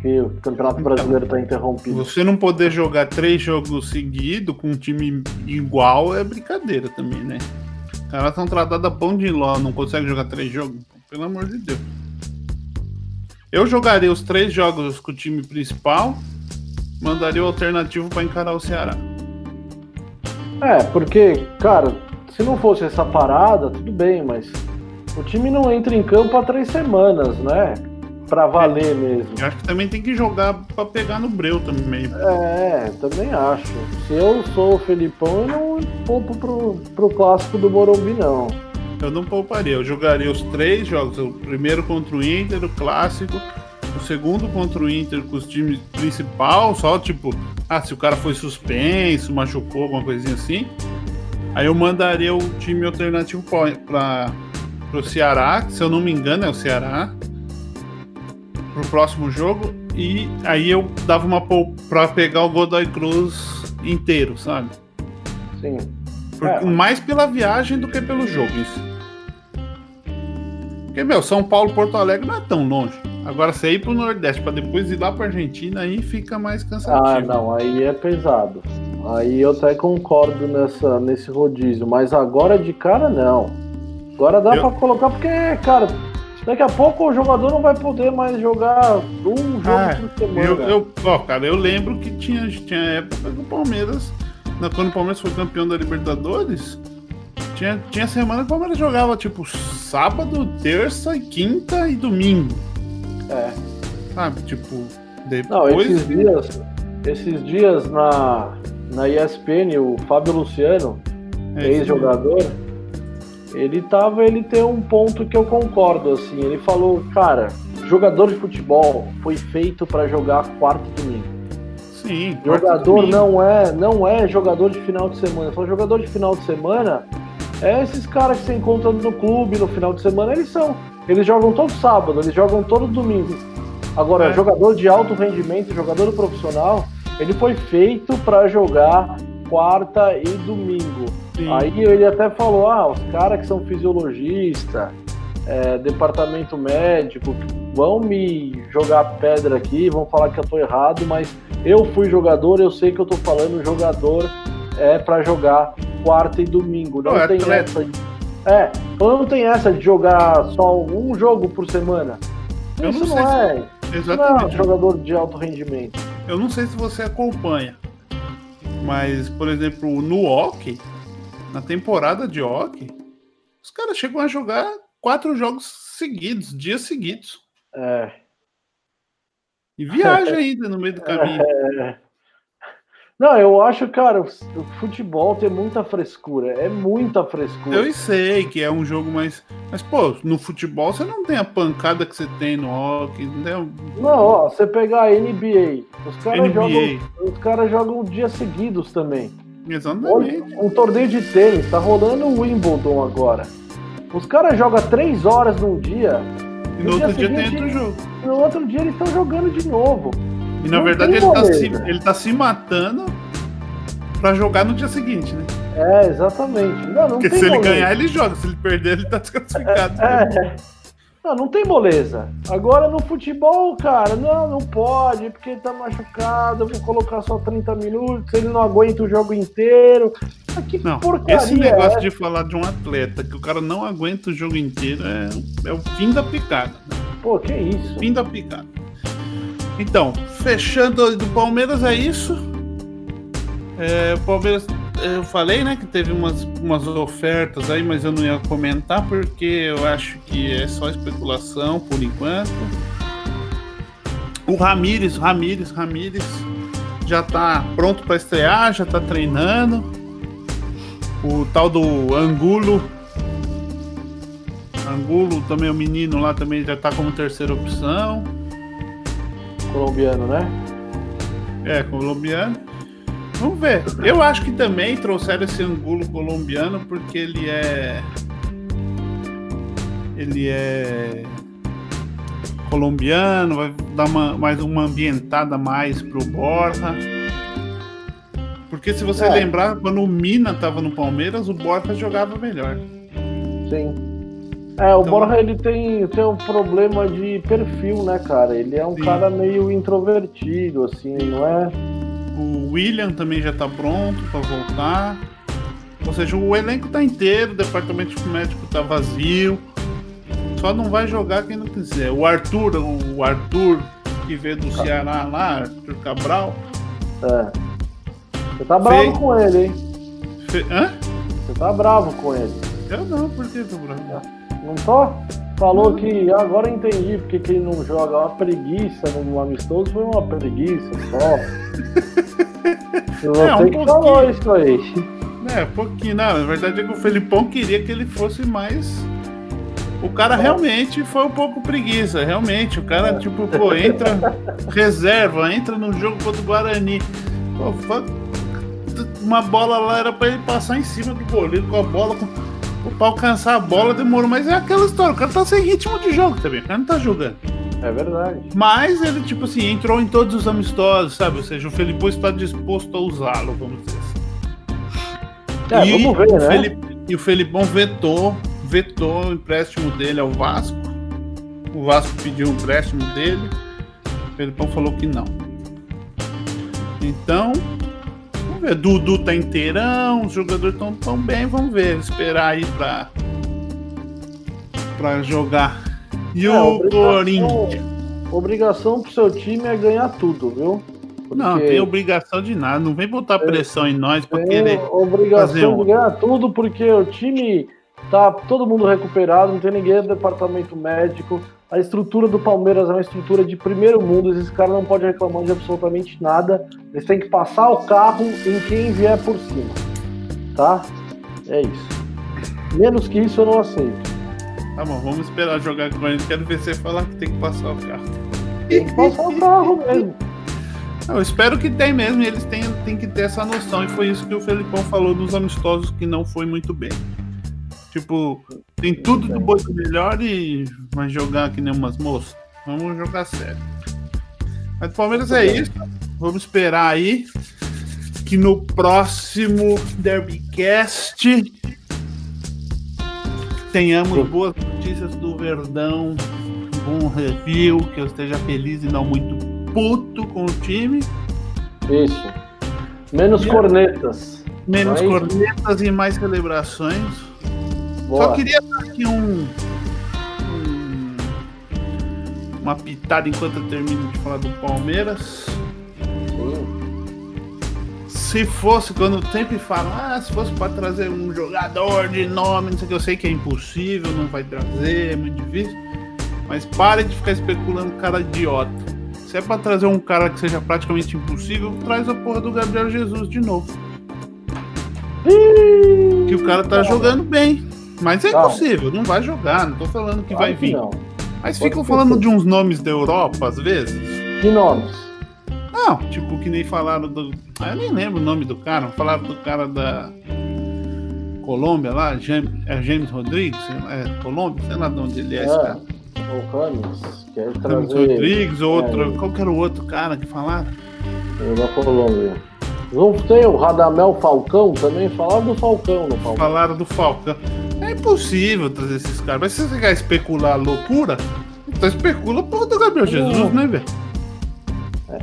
Speaker 2: que o Campeonato Brasileiro está interrompido.
Speaker 1: Você não poder jogar três jogos seguidos com um time igual é brincadeira também, né? Os caras estão tratados a pão de ló, não conseguem jogar três jogos? Pelo amor de Deus. Eu jogaria os três jogos com o time principal, mandaria o alternativo para encarar o Ceará.
Speaker 2: É, porque, cara, se não fosse essa parada, tudo bem, mas o time não entra em campo há três semanas, né? Pra valer mesmo.
Speaker 1: Eu acho que também tem que jogar pra pegar no breu também.
Speaker 2: É, também acho. Se eu sou o Felipão, eu não poupo pro, pro clássico do Morumbi, não.
Speaker 1: Eu não pouparia, eu jogaria os três jogos. O primeiro contra o Inter, o clássico. O segundo contra o Inter com os times principal, só tipo, ah, se o cara foi suspenso, machucou, alguma coisinha assim. Aí eu mandaria o time alternativo para o Ceará, que se eu não me engano é o Ceará pro próximo jogo e aí eu dava uma para pegar o Godoy Cruz inteiro, sabe?
Speaker 2: Sim.
Speaker 1: Por, é, mais pela viagem do que pelo jogo isso. Porque, meu, São Paulo, Porto Alegre não é tão longe. Agora, você ir pro Nordeste para depois ir lá pra Argentina, aí fica mais cansativo.
Speaker 2: Ah, não, aí é pesado. Aí eu até concordo nessa, nesse rodízio, mas agora de cara não. Agora dá eu... para colocar porque, cara, Daqui a pouco o jogador não vai poder mais jogar um jogo ah, por semana.
Speaker 1: Eu, eu, ó, cara, eu lembro que tinha, tinha época do Palmeiras, quando o Palmeiras foi campeão da Libertadores, tinha, tinha semana que o Palmeiras jogava tipo sábado, terça, quinta e domingo.
Speaker 2: É.
Speaker 1: Sabe, tipo,
Speaker 2: depois. Não, esses dias, esses dias na, na ESPN, o Fábio Luciano, é, ex-jogador ele tava, ele tem um ponto que eu concordo, assim, ele falou, cara, jogador de futebol foi feito para jogar quarto e domingo.
Speaker 1: Sim.
Speaker 2: Jogador não é, não é jogador de final de semana. Só jogador de final de semana é esses caras que você encontra no clube no final de semana, eles são. Eles jogam todo sábado, eles jogam todo domingo. Agora, é. jogador de alto rendimento, jogador profissional, ele foi feito para jogar quarta e domingo. Sim. Aí ele até falou: ah, os caras que são fisiologista, é, departamento médico, vão me jogar pedra aqui, vão falar que eu tô errado, mas eu fui jogador, eu sei que eu tô falando, jogador é para jogar quarta e domingo. Não, tem essa de, É, não tem essa de jogar só um jogo por semana. Eu Isso não, não é. Se... Exatamente. Não é jogador de alto rendimento.
Speaker 1: Eu não sei se você acompanha, mas, por exemplo, no hockey, na temporada de hockey, os caras chegam a jogar quatro jogos seguidos, dias seguidos.
Speaker 2: É.
Speaker 1: E viaja ainda no meio do caminho.
Speaker 2: É. Não, eu acho, cara, o futebol tem muita frescura. É muita frescura.
Speaker 1: Eu sei que é um jogo mais. Mas, pô, no futebol você não tem a pancada que você tem no hockey. Não, tem...
Speaker 2: não ó, você pegar a NBA, os caras jogam, os caras jogam dias seguidos também.
Speaker 1: Exatamente.
Speaker 2: Um torneio de tênis, tá rolando o Wimbledon agora. Os caras jogam três horas num dia.
Speaker 1: E no, outro dia, seguinte, tem outro jogo.
Speaker 2: No outro dia eles estão jogando de novo.
Speaker 1: E na não verdade ele tá, se, ele tá se matando pra jogar no dia seguinte, né?
Speaker 2: É, exatamente. Não, não
Speaker 1: Porque se ele ganhar, ele joga. Se ele perder, ele tá desclassificado.
Speaker 2: É, é. Não, não tem moleza. Agora no futebol, cara, não, não pode, porque ele tá machucado, eu vou colocar só 30 minutos, ele não aguenta o jogo inteiro. Ah, que
Speaker 1: não, esse negócio é? de falar de um atleta que o cara não aguenta o jogo inteiro é, é o fim da picada.
Speaker 2: Pô, que isso?
Speaker 1: Fim da picada. Então, fechando do Palmeiras é isso. É, o Palmeiras, eu falei, né, que teve umas, umas ofertas aí, mas eu não ia comentar porque eu acho que é só especulação por enquanto. O Ramires, Ramires, Ramires já tá pronto para estrear, já tá treinando. O tal do Angulo. Angulo também, o menino lá também já tá como terceira opção.
Speaker 2: Colombiano, né?
Speaker 1: É, colombiano. Vamos ver. Eu acho que também trouxeram esse angulo colombiano porque ele é. Ele é. Colombiano, vai dar uma, mais uma ambientada mais pro Borja. Porque se você é. lembrar, quando o Mina tava no Palmeiras, o Borja jogava melhor.
Speaker 2: Sim. É, o então, Borja ele tem, tem um problema de perfil, né, cara? Ele é um sim. cara meio introvertido, assim, não é
Speaker 1: o William também já está pronto para voltar. Ou seja, o elenco está inteiro, o departamento médico está vazio. Só não vai jogar quem não quiser. O Arthur, o Arthur que veio do Ceará lá, Arthur Cabral.
Speaker 2: É. Você tá bravo Fe... com ele, hein?
Speaker 1: Fe... Hã?
Speaker 2: Você tá bravo com ele.
Speaker 1: Eu não, por que tô bravo?
Speaker 2: Não tô? Falou que agora entendi porque que ele não joga uma preguiça no amistoso, foi uma preguiça só. Você é, um que falou isso aí.
Speaker 1: É, pouquinho. Não, na verdade é que o Felipão queria que ele fosse mais. O cara realmente foi um pouco preguiça, realmente. O cara, é. tipo, pô, entra reserva, entra no jogo contra o Guarani. Pô, uma bola lá era pra ele passar em cima do goleiro com a bola. Pra alcançar a bola demorou, mas é aquela história. O cara tá sem ritmo de jogo também. O cara não tá jogando.
Speaker 2: É verdade.
Speaker 1: Mas ele, tipo assim, entrou em todos os amistosos, sabe? Ou seja, o Felipão está disposto a usá-lo, vamos dizer assim.
Speaker 2: É, e, vamos ver,
Speaker 1: né? Felipe, e o Felipão vetou, vetou o empréstimo dele ao Vasco. O Vasco pediu o empréstimo dele. O Felipão falou que não. Então, vamos ver. Dudu tá inteirão, os jogadores estão tão bem, vamos ver. Esperar aí pra, pra jogar e é, o Corinthians?
Speaker 2: Obrigação pro seu time é ganhar tudo, viu?
Speaker 1: Porque não, tem obrigação de nada. Não vem botar pressão em nós pra querer.
Speaker 2: Obrigação de ganhar tudo, porque o time tá todo mundo recuperado, não tem ninguém no departamento médico. A estrutura do Palmeiras é uma estrutura de primeiro mundo. Esses caras não podem reclamar de absolutamente nada. Eles têm que passar o carro em quem vier por cima. Tá? É isso. Menos que isso eu não aceito.
Speaker 1: Tá bom, vamos esperar jogar com ele. Quero ver você falar que tem que passar o carro.
Speaker 2: Tem que passar o carro mesmo.
Speaker 1: Eu espero que tem mesmo, eles têm, têm que ter essa noção. E foi isso que o Felipão falou dos amistosos que não foi muito bem. Tipo, tem tudo do bom do melhor e vai jogar que nem umas moças. Vamos jogar sério. Mas o Palmeiras é isso. Vamos esperar aí que no próximo Derbycast tenhamos boas notícias do Verdão, um bom review, que eu esteja feliz e não muito puto com o time.
Speaker 2: Isso. Menos e cornetas.
Speaker 1: Menos mais... cornetas e mais celebrações. Só queria dar aqui um, um, uma pitada enquanto eu termino de falar do Palmeiras. se fosse, quando sempre falam, ah, se fosse para trazer um jogador de nome, não sei o que, eu sei que é impossível, não vai trazer, é muito difícil. Mas pare de ficar especulando cara idiota. Se é pra trazer um cara que seja praticamente impossível, traz a porra do Gabriel Jesus de novo. Que o cara tá jogando bem. Mas é impossível, não vai jogar, não tô falando que vai vir. Mas ficam falando de uns nomes da Europa às vezes.
Speaker 2: Que nomes?
Speaker 1: Não, tipo, que nem falaram do. Ah, eu nem lembro o nome do cara. Falaram do cara da Colômbia lá, James, é James Rodrigues, é Colômbia, sei lá de onde ele é, é esse cara.
Speaker 2: O Camis, quer
Speaker 1: trazer... Camis Rodrigues, outro. É, qual que era o outro cara que falaram?
Speaker 2: É da Colômbia. Não tem o Radamel Falcão também? Falaram do Falcão no Falcão.
Speaker 1: Falaram do Falcão. É impossível trazer esses caras. Mas se você quer especular loucura, então especula porra do Gabriel Jesus, né, velho? É.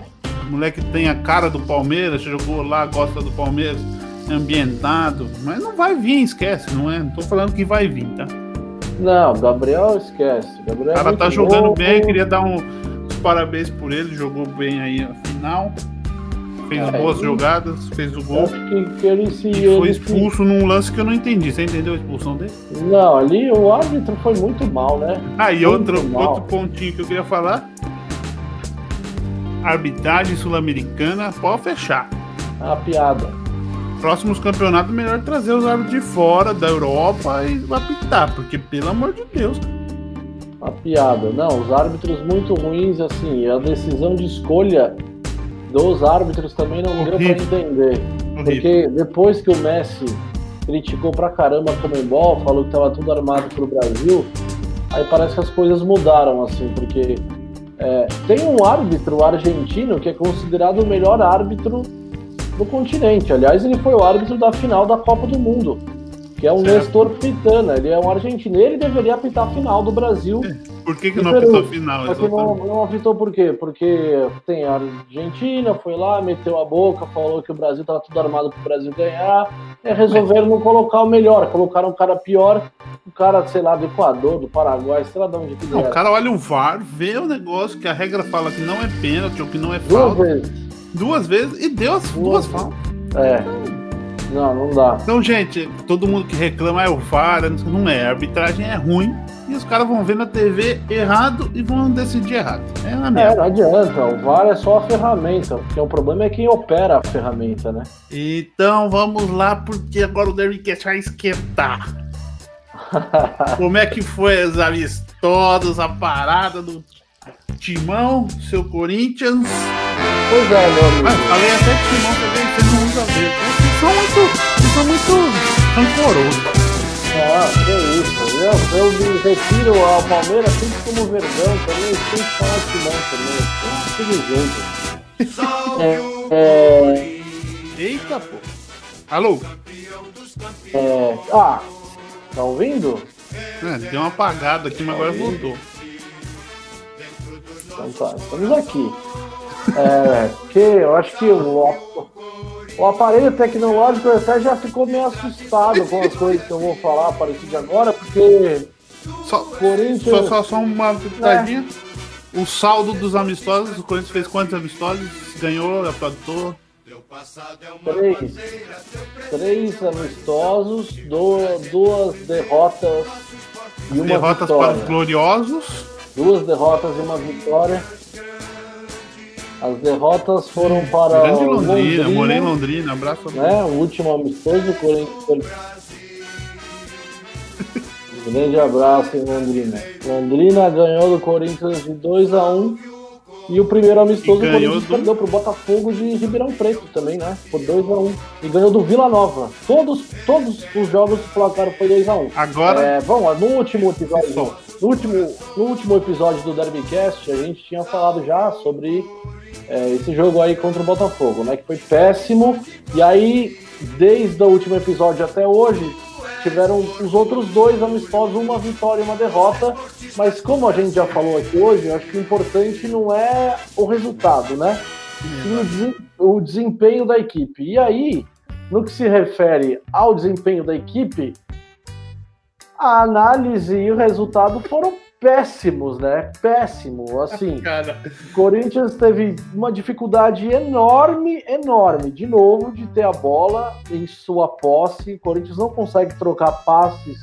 Speaker 1: O moleque tem a cara do Palmeiras, jogou lá, gosta do Palmeiras, ambientado. Mas não vai vir, esquece, não é? Não tô falando que vai vir, tá?
Speaker 2: Não, Gabriel esquece. Gabriel
Speaker 1: o cara é tá jogando novo. bem, queria dar um, uns parabéns por ele, jogou bem aí a final. Fez boas ele... jogadas, fez o gol.
Speaker 2: Que, que ele se,
Speaker 1: e foi expulso num lance que eu não entendi. Você entendeu a expulsão dele?
Speaker 2: Não, ali o árbitro foi muito mal, né?
Speaker 1: Ah, e outro, outro pontinho que eu queria falar. Arbitragem sul-americana, pode fechar.
Speaker 2: A piada
Speaker 1: próximos campeonatos, melhor trazer os árbitros de fora da Europa e apitar, porque pelo amor de Deus.
Speaker 2: A piada, não, os árbitros muito ruins, assim, a decisão de escolha dos árbitros também não deu pra entender. Horrível. Porque depois que o Messi criticou pra caramba a Comembol, falou que tava tudo armado pro Brasil, aí parece que as coisas mudaram, assim, porque é, tem um árbitro argentino que é considerado o melhor árbitro do continente. Aliás, ele foi o árbitro da final da Copa do Mundo, que é o certo. Nestor Pitana. Ele é um argentino. Ele deveria apitar a final do Brasil.
Speaker 1: Por que, que não apitou a final?
Speaker 2: Não, não apitou por quê? Porque tem a Argentina, foi lá, meteu a boca, falou que o Brasil estava tudo armado para o Brasil ganhar. E resolveram não colocar o melhor, colocaram um cara pior, um cara, sei lá, do Equador, do Paraguai, sei lá de onde que
Speaker 1: não, O cara olha o VAR, vê o negócio que a regra fala que não é pênalti ou que não é falta. Duas vezes duas vezes e deu as duas, duas faltas.
Speaker 2: É. Não, não dá.
Speaker 1: Então, gente, todo mundo que reclama é o VAR, não é. A arbitragem é ruim e os caras vão ver na TV errado e vão decidir errado. É
Speaker 2: merda. É, não adianta. O VAR é só a ferramenta, porque o problema é quem opera a ferramenta, né?
Speaker 1: Então vamos lá, porque agora o Derrick vai esquentar. Como é que foi as amistosos, a parada do Timão, seu Corinthians?
Speaker 2: Pois é, meu amigo. Mas
Speaker 1: falei até que Timão também, você não usa ver. São muito, vocês são muito rancorosos.
Speaker 2: Ah, que isso. Eu, eu me refiro ao Palmeiras sempre como Verdão também. Eu tenho que falar de Timão também. Tudo junto.
Speaker 1: é, é... Eita, pô. Alô?
Speaker 2: É... Ah, tá ouvindo?
Speaker 1: É, deu uma apagada aqui, mas agora voltou.
Speaker 2: Então tá, estamos aqui. É, que eu acho que o, o aparelho tecnológico até já ficou meio assustado com as coisas que eu vou falar a partir de agora, porque.
Speaker 1: Só, Corinthians... só, só, só uma pitadinha. É. O saldo dos amistosos, o Corinthians fez quantos amistosos? Ganhou, apontou?
Speaker 2: Três. Três amistosos, duas, duas derrotas e uma derrotas vitória. para os
Speaker 1: gloriosos.
Speaker 2: Duas derrotas e uma vitória. As derrotas foram para.
Speaker 1: Grande Londrina, Londrina morei em Londrina, abraço.
Speaker 2: Né, o último amistoso, Corinthians. Grande abraço em Londrina. Londrina ganhou do Corinthians de 2 a 1 e o primeiro amistoso o Corinthians do... perdeu pro Botafogo de Ribeirão Preto também, né? Por 2 a 1 E ganhou do Vila Nova. Todos, todos os jogos o placar foi 2 a 1
Speaker 1: Agora.
Speaker 2: É, bom, no último episódio. No último, no último episódio do Derbycast, a gente tinha falado já sobre é, esse jogo aí contra o Botafogo, né? Que foi péssimo. E aí, desde o último episódio até hoje, tiveram os outros dois amistosos, uma vitória e uma derrota. Mas como a gente já falou aqui hoje, acho que o importante não é o resultado, né? Sim o desempenho da equipe. E aí, no que se refere ao desempenho da equipe, a análise e o resultado foram péssimos, né? Péssimo. Assim,
Speaker 1: Cara,
Speaker 2: Corinthians teve uma dificuldade enorme, enorme, de novo, de ter a bola em sua posse. Corinthians não consegue trocar passes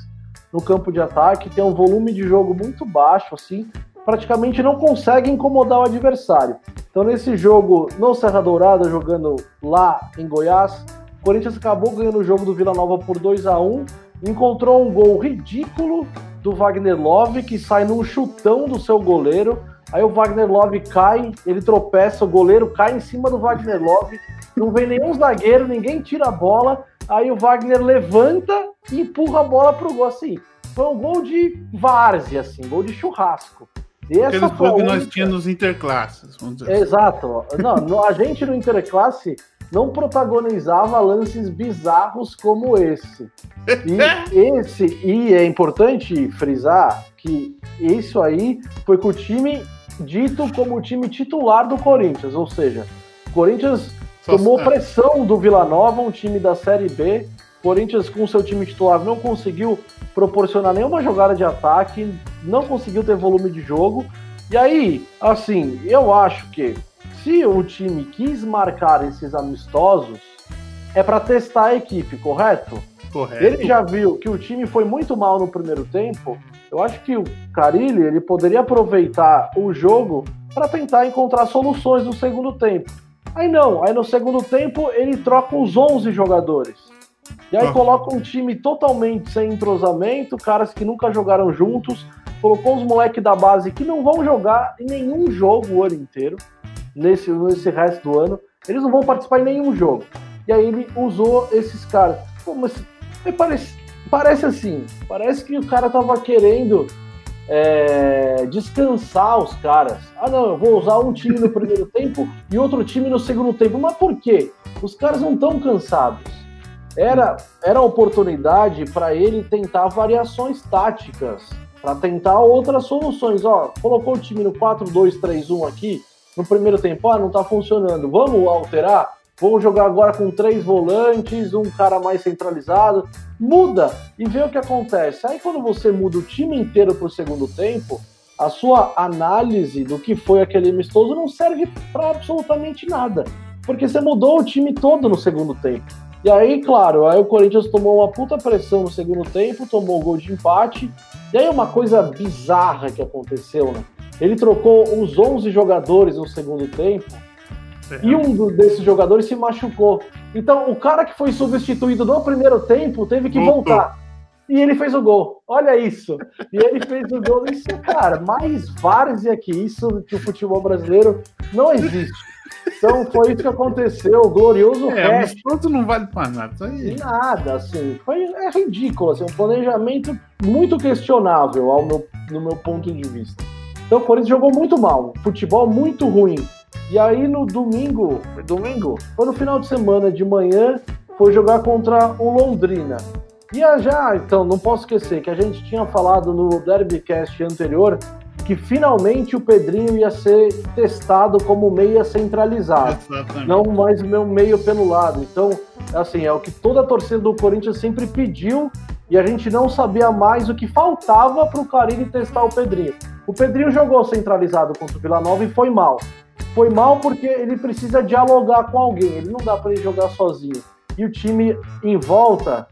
Speaker 2: no campo de ataque, tem um volume de jogo muito baixo, assim, praticamente não consegue incomodar o adversário. Então, nesse jogo, no Serra Dourada, jogando lá em Goiás, o Corinthians acabou ganhando o jogo do Vila Nova por 2 a 1 encontrou um gol ridículo do Wagner Love, que sai num chutão do seu goleiro. Aí o Wagner Love cai, ele tropeça, o goleiro cai em cima do Wagner Love. Não vem nenhum zagueiro, ninguém tira a bola. Aí o Wagner levanta e empurra a bola pro gol. Assim, foi um gol de várzea, assim, gol de churrasco. E essa
Speaker 1: aqueles
Speaker 2: foi
Speaker 1: gol que nós tínhamos nos interclasses. Vamos dizer assim.
Speaker 2: Exato. Não, no- a gente no Interclasse não protagonizava lances bizarros como esse. E esse, e é importante frisar que isso aí foi com o time dito como o time titular do Corinthians, ou seja, o Corinthians tomou pressão do Vila Nova, um time da Série B. Corinthians, com seu time titular, não conseguiu proporcionar nenhuma jogada de ataque, não conseguiu ter volume de jogo. E aí, assim, eu acho que se o time quis marcar esses amistosos, é para testar a equipe, correto?
Speaker 1: correto.
Speaker 2: Ele já viu que o time foi muito mal no primeiro tempo. Eu acho que o Carilli ele poderia aproveitar o jogo para tentar encontrar soluções no segundo tempo. Aí não, aí no segundo tempo ele troca os 11 jogadores. E aí
Speaker 1: Ah.
Speaker 2: coloca um time totalmente sem entrosamento, caras que nunca jogaram juntos, colocou os moleques da base que não vão jogar em nenhum jogo o ano inteiro, nesse, nesse resto do ano. Eles não vão participar em nenhum jogo. E aí ele usou esses caras. Pô, mas parece, parece assim, parece que o cara tava querendo é, descansar os caras. Ah, não, eu vou usar um time no primeiro tempo e outro time no segundo tempo. Mas por quê? Os caras não estão cansados. Era, era a oportunidade para ele tentar variações táticas, para tentar outras soluções. Ó, colocou o time no 4-2-3-1 aqui no primeiro tempo, ah, não tá funcionando. Vamos alterar? Vamos jogar agora com três volantes, um cara mais centralizado. Muda e vê o que acontece. Aí quando você muda o time inteiro pro segundo tempo, a sua análise do que foi aquele amistoso não serve para absolutamente nada. Porque você mudou o time todo no segundo tempo. E aí, claro, aí o Corinthians tomou uma puta pressão no segundo tempo, tomou o gol de empate. E aí uma coisa bizarra que aconteceu, né? Ele trocou os 11 jogadores no segundo tempo e um desses jogadores se machucou. Então, o cara que foi substituído no primeiro tempo teve que
Speaker 1: Voltou.
Speaker 2: voltar. E ele fez o gol. Olha isso. E ele fez o gol. Isso, cara, mais várzea que isso que o futebol brasileiro não existe. Então, foi isso que aconteceu. O glorioso
Speaker 1: É,
Speaker 2: resto.
Speaker 1: mas pronto não vale pra nada. Isso aí.
Speaker 2: nada, assim. Foi, é ridículo, assim, um planejamento muito questionável ao meu, no meu ponto de vista. Então o Corinthians jogou muito mal, futebol muito ruim. E aí no domingo, foi domingo? Foi no final de semana de manhã, foi jogar contra o Londrina. E já, então, não posso esquecer que a gente tinha falado no Derbycast anterior que finalmente o Pedrinho ia ser testado como meia centralizado
Speaker 1: Exatamente.
Speaker 2: não mais o meu meio pelo lado. Então, assim, é o que toda a torcida do Corinthians sempre pediu e a gente não sabia mais o que faltava para o Carilli testar o Pedrinho. O Pedrinho jogou centralizado contra o Vila Nova e foi mal. Foi mal porque ele precisa dialogar com alguém, ele não dá para ele jogar sozinho. E o time em volta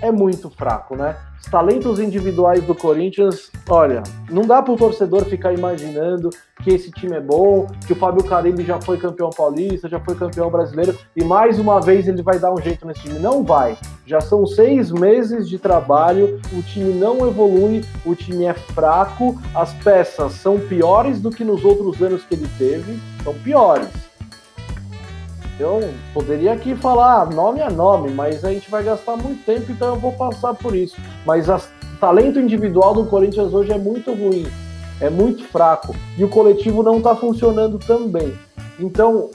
Speaker 2: é muito fraco, né? Os talentos individuais do Corinthians, olha, não dá para o torcedor ficar imaginando que esse time é bom, que o Fábio Carilli já foi campeão paulista, já foi campeão brasileiro e mais uma vez ele vai dar um jeito nesse time. Não vai. Já são seis meses de trabalho, o time não evolui, o time é fraco, as peças são piores do que nos outros anos que ele teve, são piores. Eu poderia aqui falar nome a nome, mas a gente vai gastar muito tempo, então eu vou passar por isso. Mas o talento individual do Corinthians hoje é muito ruim, é muito fraco. E o coletivo não está funcionando também. Então,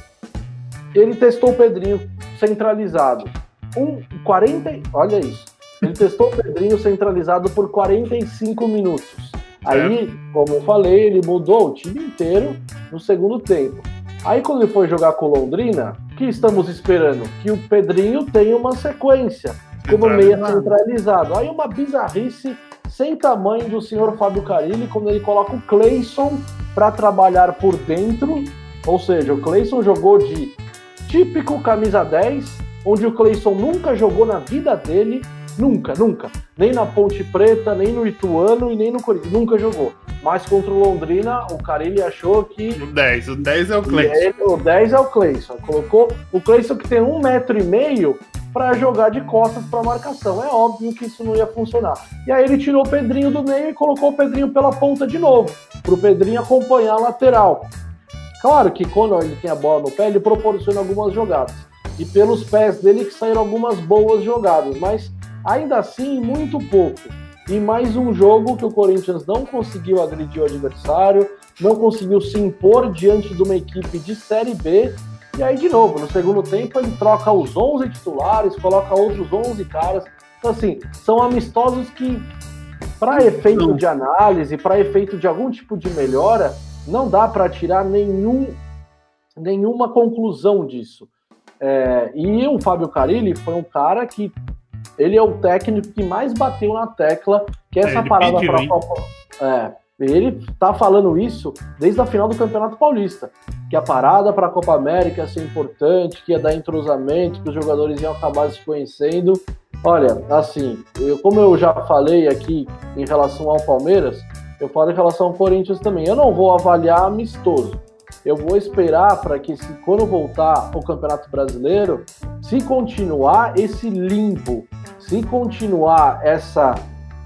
Speaker 2: ele testou o Pedrinho centralizado. Um 40, olha isso. Ele testou o Pedrinho centralizado por 45 minutos. Aí, como eu falei, ele mudou o time inteiro no segundo tempo. Aí quando ele foi jogar com Londrina, o que estamos esperando? Que o Pedrinho tenha uma sequência como meia centralizado. Aí uma bizarrice sem tamanho do senhor Fábio Carilli quando ele coloca o Cleison para trabalhar por dentro. Ou seja, o Cleison jogou de típico camisa 10, onde o Cleison nunca jogou na vida dele, nunca, nunca. Nem na Ponte Preta, nem no Ituano e nem no Corinthians, nunca jogou. Mas contra o Londrina, o Carilli achou que.
Speaker 1: O 10, o 10 é o Cleison.
Speaker 2: o 10 é o Cleison. Colocou o Cleison que tem um metro e meio para jogar de costas para marcação. É óbvio que isso não ia funcionar. E aí ele tirou o Pedrinho do meio e colocou o Pedrinho pela ponta de novo, para o Pedrinho acompanhar a lateral. Claro que quando ele tem a bola no pé, ele proporciona algumas jogadas. E pelos pés dele que saíram algumas boas jogadas, mas ainda assim muito pouco. E mais um jogo que o Corinthians não conseguiu agredir o adversário, não conseguiu se impor diante de uma equipe de Série B e aí, de novo, no segundo tempo, ele troca os 11 titulares, coloca outros 11 caras. Então, assim, são amistosos que, para efeito de análise, para efeito de algum tipo de melhora, não dá para tirar nenhum, nenhuma conclusão disso. É, e o Fábio Carilli foi um cara que ele é o técnico que mais bateu na tecla que essa é, parada para a Copa. É, ele tá falando isso desde a final do Campeonato Paulista, que a parada para a Copa América ia ser importante, que ia dar entrosamento, que os jogadores iam acabar se conhecendo. Olha, assim, eu, como eu já falei aqui em relação ao Palmeiras, eu falo em relação ao Corinthians também. Eu não vou avaliar amistoso. Eu vou esperar para que, se, quando voltar o Campeonato Brasileiro, se continuar esse limbo, se continuar essa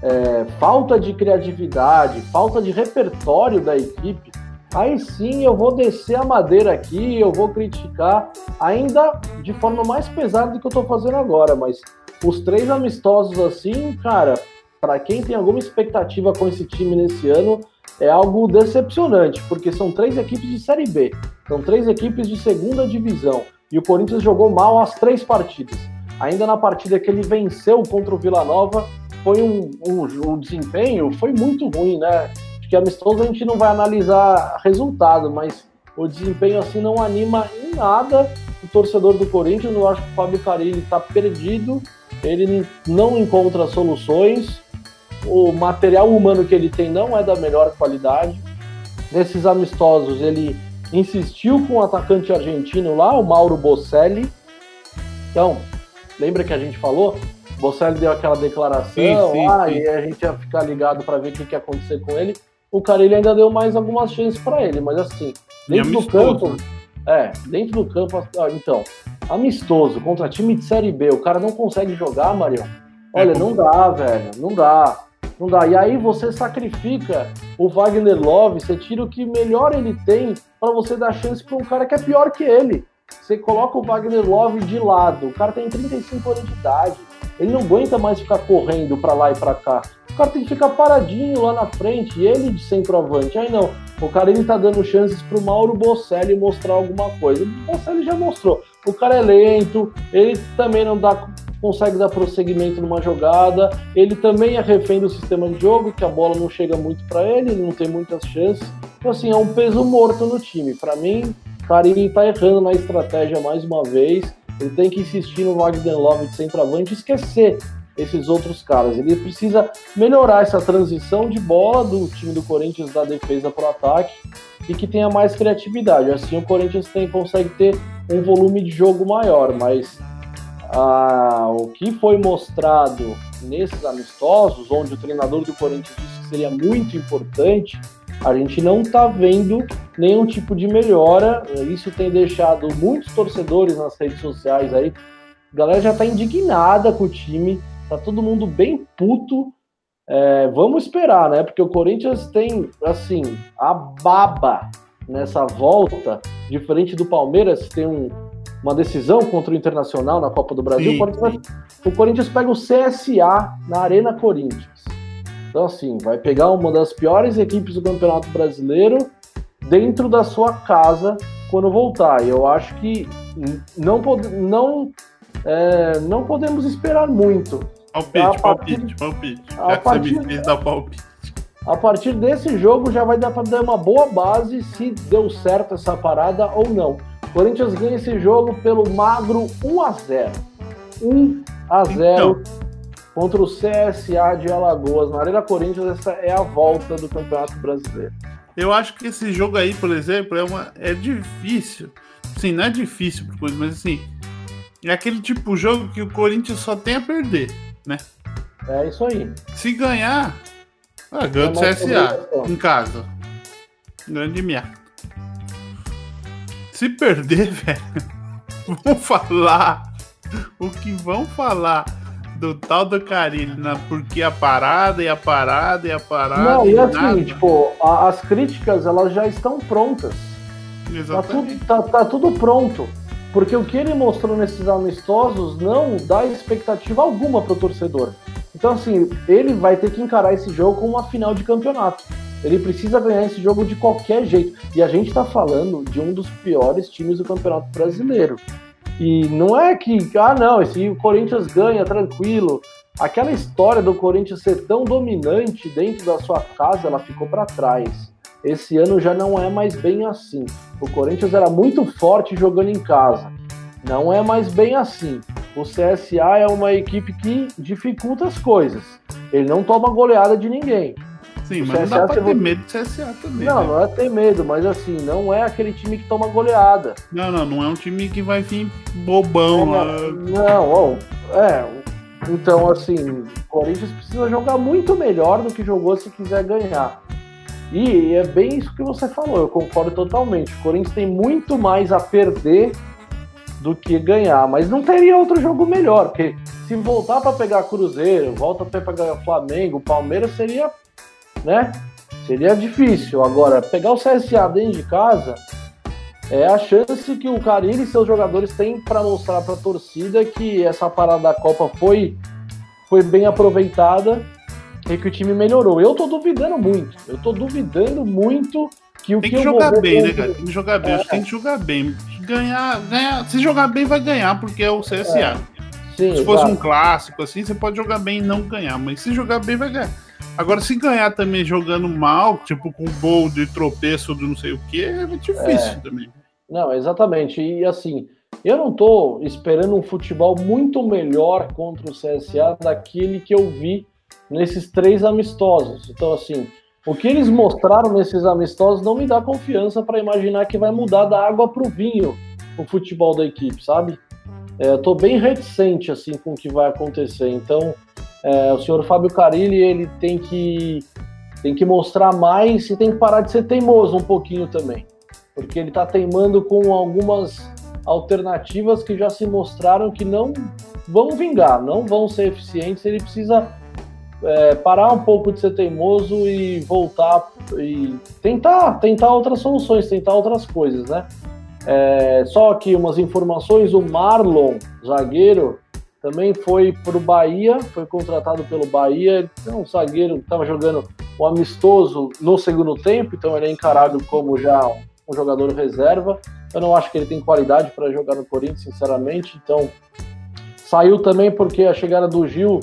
Speaker 2: é, falta de criatividade, falta de repertório da equipe, aí sim eu vou descer a madeira aqui, eu vou criticar, ainda de forma mais pesada do que eu estou fazendo agora, mas os três amistosos assim, cara, para quem tem alguma expectativa com esse time nesse ano, é algo decepcionante, porque são três equipes de Série B, são três equipes de segunda divisão, e o Corinthians jogou mal as três partidas. Ainda na partida que ele venceu contra o Vila Nova, foi um, um, um desempenho foi muito ruim, né? Acho que amistoso a gente não vai analisar resultado, mas o desempenho assim não anima em nada o torcedor do Corinthians. Eu acho que o Fábio Carilli está perdido, ele não encontra soluções, o material humano que ele tem não é da melhor qualidade. Nesses amistosos, ele insistiu com o atacante argentino lá, o Mauro Bocelli. Então, lembra que a gente falou? Bocelli deu aquela declaração, sim, sim, ah, sim. e a gente ia ficar ligado para ver o que, que ia acontecer com ele. O cara ele ainda deu mais algumas chances para ele, mas assim, dentro do campo. É, dentro do campo, então, amistoso, contra time de Série B, o cara não consegue jogar, Marião. Olha, é não dá, velho, não dá. Não dá. E aí você sacrifica o Wagner Love, você tira o que melhor ele tem para você dar chance para um cara que é pior que ele. Você coloca o Wagner Love de lado, o cara tem 35 anos de idade ele não aguenta mais ficar correndo para lá e para cá. O cara tem que ficar paradinho lá na frente, e ele de centroavante. Aí não, o cara ele tá dando chances pro Mauro Bocelli mostrar alguma coisa. O Bocelli já mostrou. O cara é lento, ele também não dá, consegue dar prosseguimento numa jogada, ele também é refém do sistema de jogo, que a bola não chega muito para ele, ele não tem muitas chances. Então, assim, é um peso morto no time. Para mim, o cara ele tá errando na estratégia mais uma vez ele tem que insistir no Wagner Love de centroavante e esquecer esses outros caras. Ele precisa melhorar essa transição de bola do time do Corinthians da defesa para o ataque e que tenha mais criatividade. Assim o Corinthians tem, consegue ter um volume de jogo maior, mas ah, o que foi mostrado nesses amistosos, onde o treinador do Corinthians disse que seria muito importante, a gente não está vendo nenhum tipo de melhora. Isso tem deixado muitos torcedores nas redes sociais aí. A galera já está indignada com o time, tá todo mundo bem puto. É, vamos esperar, né? Porque o Corinthians tem, assim, a baba nessa volta, diferente do Palmeiras, tem um, uma decisão contra o Internacional na Copa do Brasil. Sim, o, Corinthians, o Corinthians pega o CSA na Arena Corinthians. Então, assim, vai pegar uma das piores equipes do Campeonato Brasileiro dentro da sua casa quando voltar. E eu acho que não, não, é, não podemos esperar muito.
Speaker 1: Palpite, partir, palpite, palpite.
Speaker 2: A partir, dar palpite. A partir desse jogo já vai dar para dar uma boa base se deu certo essa parada ou não. Corinthians ganha esse jogo pelo magro 1 a 0. 1 a 0. Então contra o CSA de Alagoas, na Arena Corinthians, essa é a volta do Campeonato Brasileiro.
Speaker 1: Eu acho que esse jogo aí, por exemplo, é, uma, é difícil. Sim, não é difícil, mas assim, é aquele tipo de jogo que o Corinthians só tem a perder, né?
Speaker 2: É isso aí.
Speaker 1: Se ganhar, ah, ganha do CSA em casa. Grande merda. Se perder, velho, vão falar o que vão falar do tal do Carilho, na, porque a parada e a parada e a parada.
Speaker 2: Não,
Speaker 1: e,
Speaker 2: e assim, nada. tipo, a, as críticas elas já estão prontas.
Speaker 1: Exatamente.
Speaker 2: Tá tudo, tá, tá tudo pronto. Porque o que ele mostrou nesses amistosos não dá expectativa alguma pro torcedor. Então, assim, ele vai ter que encarar esse jogo como uma final de campeonato. Ele precisa ganhar esse jogo de qualquer jeito. E a gente está falando de um dos piores times do Campeonato Brasileiro. E não é que, ah, não, se o Corinthians ganha tranquilo. Aquela história do Corinthians ser tão dominante dentro da sua casa, ela ficou para trás. Esse ano já não é mais bem assim. O Corinthians era muito forte jogando em casa. Não é mais bem assim. O CSA é uma equipe que dificulta as coisas. Ele não toma goleada de ninguém.
Speaker 1: Sim, mas CSA não dá pra ter medo do CSA também.
Speaker 2: Não,
Speaker 1: né?
Speaker 2: não é ter medo, mas assim, não é aquele time que toma goleada.
Speaker 1: Não, não, não é um time que vai vir bobão
Speaker 2: lá. Não, ó, é. Então, assim, o Corinthians precisa jogar muito melhor do que jogou se quiser ganhar. E é bem isso que você falou, eu concordo totalmente. O Corinthians tem muito mais a perder do que ganhar, mas não teria outro jogo melhor, porque se voltar para pegar Cruzeiro, volta para pegar Flamengo, Palmeiras seria, né? Seria difícil. Agora, pegar o CSA dentro de casa é a chance que o Carilli e seus jogadores têm para mostrar para a torcida que essa parada da Copa foi foi bem aproveitada e que o time melhorou. Eu tô duvidando muito. Eu tô duvidando muito que o
Speaker 1: tem
Speaker 2: que,
Speaker 1: que jogar bem, né, cara? Tem que jogar bem. É. Tem que jogar bem. Ganhar, ganhar. Se jogar bem, vai ganhar, porque é o CSA. É. Sim, se fosse exato. um clássico assim, você pode jogar bem e não ganhar. Mas se jogar bem, vai ganhar. Agora, se ganhar também jogando mal, tipo com gol de tropeço do não sei o que, é difícil é. também.
Speaker 2: Não, exatamente. E assim, eu não tô esperando um futebol muito melhor contra o CSA daquele que eu vi nesses três amistosos. Então, assim, o que eles mostraram nesses amistosos não me dá confiança para imaginar que vai mudar da água para o vinho o futebol da equipe, sabe? É, Estou bem reticente assim com o que vai acontecer. Então, é, o senhor Fábio Carilli ele tem que tem que mostrar mais e tem que parar de ser teimoso um pouquinho também, porque ele está teimando com algumas alternativas que já se mostraram que não vão vingar, não vão ser eficientes. Ele precisa é, parar um pouco de ser teimoso e voltar e tentar, tentar outras soluções, tentar outras coisas, né? É, só que umas informações, o Marlon, zagueiro, também foi para o Bahia, foi contratado pelo Bahia, então um zagueiro que estava jogando o um amistoso no segundo tempo, então ele é encarado como já um jogador reserva. Eu não acho que ele tem qualidade para jogar no Corinthians, sinceramente, então saiu também porque a chegada do Gil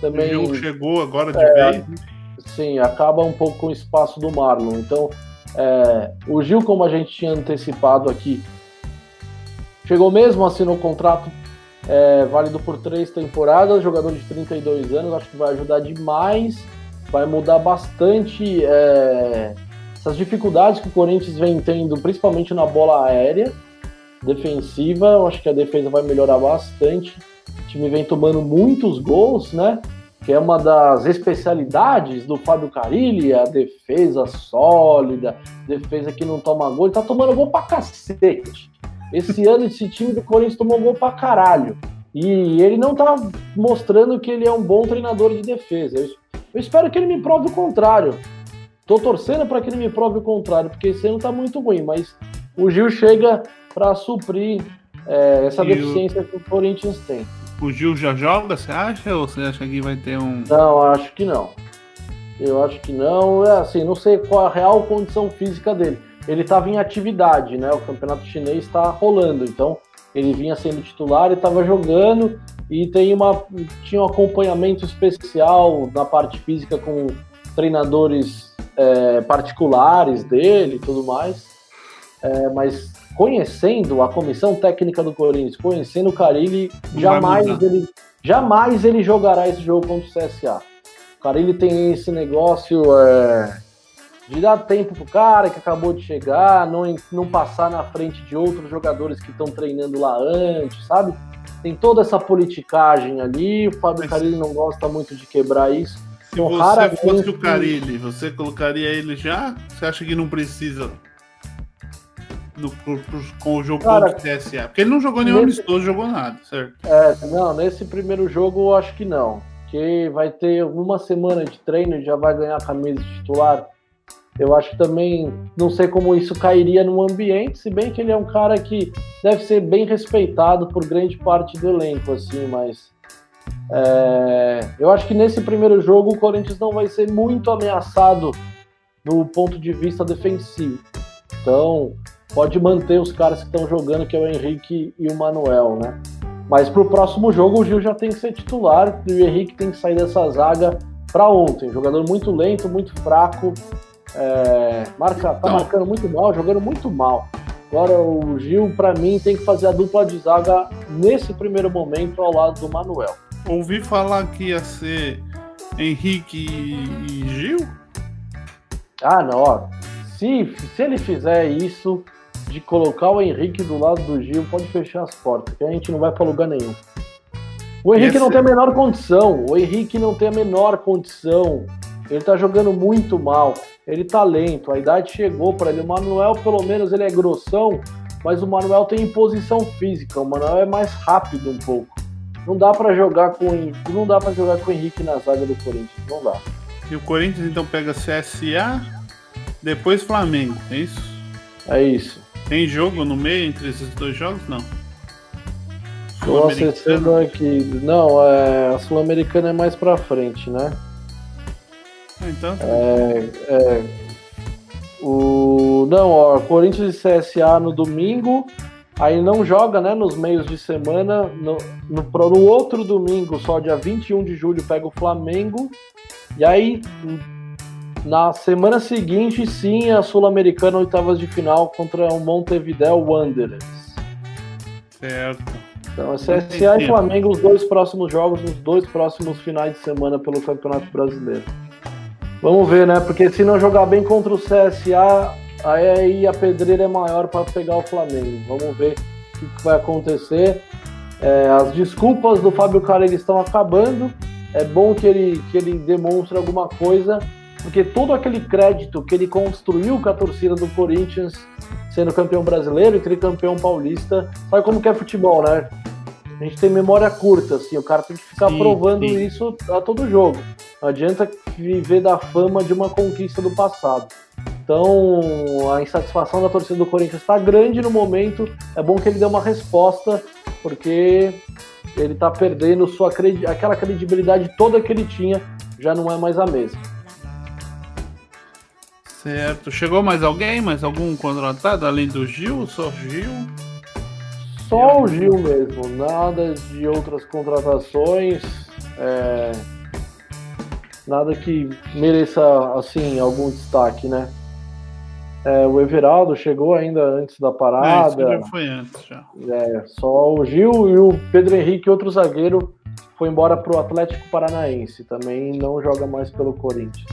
Speaker 2: também.
Speaker 1: O Gil chegou agora de é, vez. Né?
Speaker 2: Sim, acaba um pouco com o espaço do Marlon. Então, é, o Gil, como a gente tinha antecipado aqui, chegou mesmo, assinou o contrato é, válido por três temporadas, jogador de 32 anos, acho que vai ajudar demais, vai mudar bastante é, essas dificuldades que o Corinthians vem tendo, principalmente na bola aérea defensiva, eu acho que a defesa vai melhorar bastante time vem tomando muitos gols, né? Que é uma das especialidades do Fábio Carilli, a defesa sólida, defesa que não toma gol. Ele tá tomando gol pra cacete. Esse ano esse time do Corinthians tomou gol pra caralho. E ele não tá mostrando que ele é um bom treinador de defesa. Eu, eu espero que ele me prove o contrário. Tô torcendo para que ele me prove o contrário, porque esse ano tá muito ruim, mas o Gil chega para suprir é, essa e deficiência o... que o Corinthians tem.
Speaker 1: O Gil já joga, você acha? Ou você acha que vai ter um.
Speaker 2: Não, acho que não. Eu acho que não. É assim, não sei qual a real condição física dele. Ele estava em atividade, né? O campeonato chinês está rolando, então ele vinha sendo titular e estava jogando e tem uma tinha um acompanhamento especial na parte física com treinadores é, particulares dele e tudo mais. É, mas conhecendo a comissão técnica do Corinthians, conhecendo o Carilli, jamais ele, jamais ele jogará esse jogo contra o CSA. O cara ele tem esse negócio é, de dar tempo pro cara que acabou de chegar, não, não passar na frente de outros jogadores que estão treinando lá antes, sabe? Tem toda essa politicagem ali, o Fábio Mas... Carilli não gosta muito de quebrar isso.
Speaker 1: Se então, você raramente... fosse o Carilli, você colocaria ele já? Você acha que não precisa no, pro, pro, com o jogo Cara, contra o CSA? Porque ele não jogou nenhum nesse... amistoso, jogou nada, certo?
Speaker 2: É, não, nesse primeiro jogo eu acho que não. Que vai ter uma semana de treino já vai ganhar a camisa titular. Eu acho que também não sei como isso cairia no ambiente, se bem que ele é um cara que deve ser bem respeitado por grande parte do elenco, assim, mas é, eu acho que nesse primeiro jogo o Corinthians não vai ser muito ameaçado no ponto de vista defensivo. Então, pode manter os caras que estão jogando, que é o Henrique e o Manuel, né? Mas para o próximo jogo o Gil já tem que ser titular e o Henrique tem que sair dessa zaga para ontem. Jogador muito lento, muito fraco, é, marca, tá Não. marcando muito mal, jogando muito mal. Agora o Gil, para mim, tem que fazer a dupla de zaga nesse primeiro momento ao lado do Manuel.
Speaker 1: Ouvi falar que ia ser Henrique e Gil?
Speaker 2: Ah, não, ó. Se, se ele fizer isso, de colocar o Henrique do lado do Gil, pode fechar as portas, que a gente não vai para lugar nenhum. O Henrique Esse... não tem a menor condição. O Henrique não tem a menor condição. Ele tá jogando muito mal. Ele tá lento. A idade chegou para ele. O Manuel, pelo menos, ele é grossão, mas o Manuel tem imposição física. O Manuel é mais rápido um pouco. Não dá para jogar com não dá para jogar com o Henrique na zaga do Corinthians. Não dá.
Speaker 1: E o Corinthians então pega CSA, depois Flamengo, é isso?
Speaker 2: É isso.
Speaker 1: Tem jogo no meio entre esses dois jogos? Não.
Speaker 2: Tô acessando aqui. Não, é, a Sul-Americana é mais pra frente, né?
Speaker 1: Ah, então.
Speaker 2: É, é, o, não, ó, Corinthians e CSA no domingo. Aí não joga, né? Nos meios de semana. No, no, no outro domingo, só dia 21 de julho, pega o Flamengo. E aí, na semana seguinte, sim, a Sul-Americana oitavas de final contra o Montevideo Wanderers.
Speaker 1: Certo.
Speaker 2: Então, é CSA e Flamengo, os dois próximos jogos, os dois próximos finais de semana pelo Campeonato Brasileiro. Vamos ver, né? Porque se não jogar bem contra o CSA, aí a pedreira é maior para pegar o Flamengo. Vamos ver o que vai acontecer. É, as desculpas do Fábio Carelli estão acabando. É bom que ele, que ele demonstre alguma coisa porque todo aquele crédito que ele construiu com a torcida do Corinthians, sendo campeão brasileiro e tricampeão paulista, sabe como que é futebol, né? A gente tem memória curta, assim, o cara tem que ficar sim, provando sim. isso a todo jogo. Não adianta viver da fama de uma conquista do passado. Então, a insatisfação da torcida do Corinthians está grande no momento. É bom que ele dê uma resposta, porque ele está perdendo sua aquela credibilidade toda que ele tinha, já não é mais a mesma.
Speaker 1: Certo. Chegou mais alguém? Mais algum contratado além do Gil? Só Gil?
Speaker 2: Só o Gil mesmo. Nada de outras contratações. É... Nada que mereça, assim, algum destaque, né? É, o Everaldo chegou ainda antes da parada. É,
Speaker 1: já foi antes, já.
Speaker 2: É, só o Gil e o Pedro Henrique, outro zagueiro, foi embora para o Atlético Paranaense. Também não joga mais pelo Corinthians.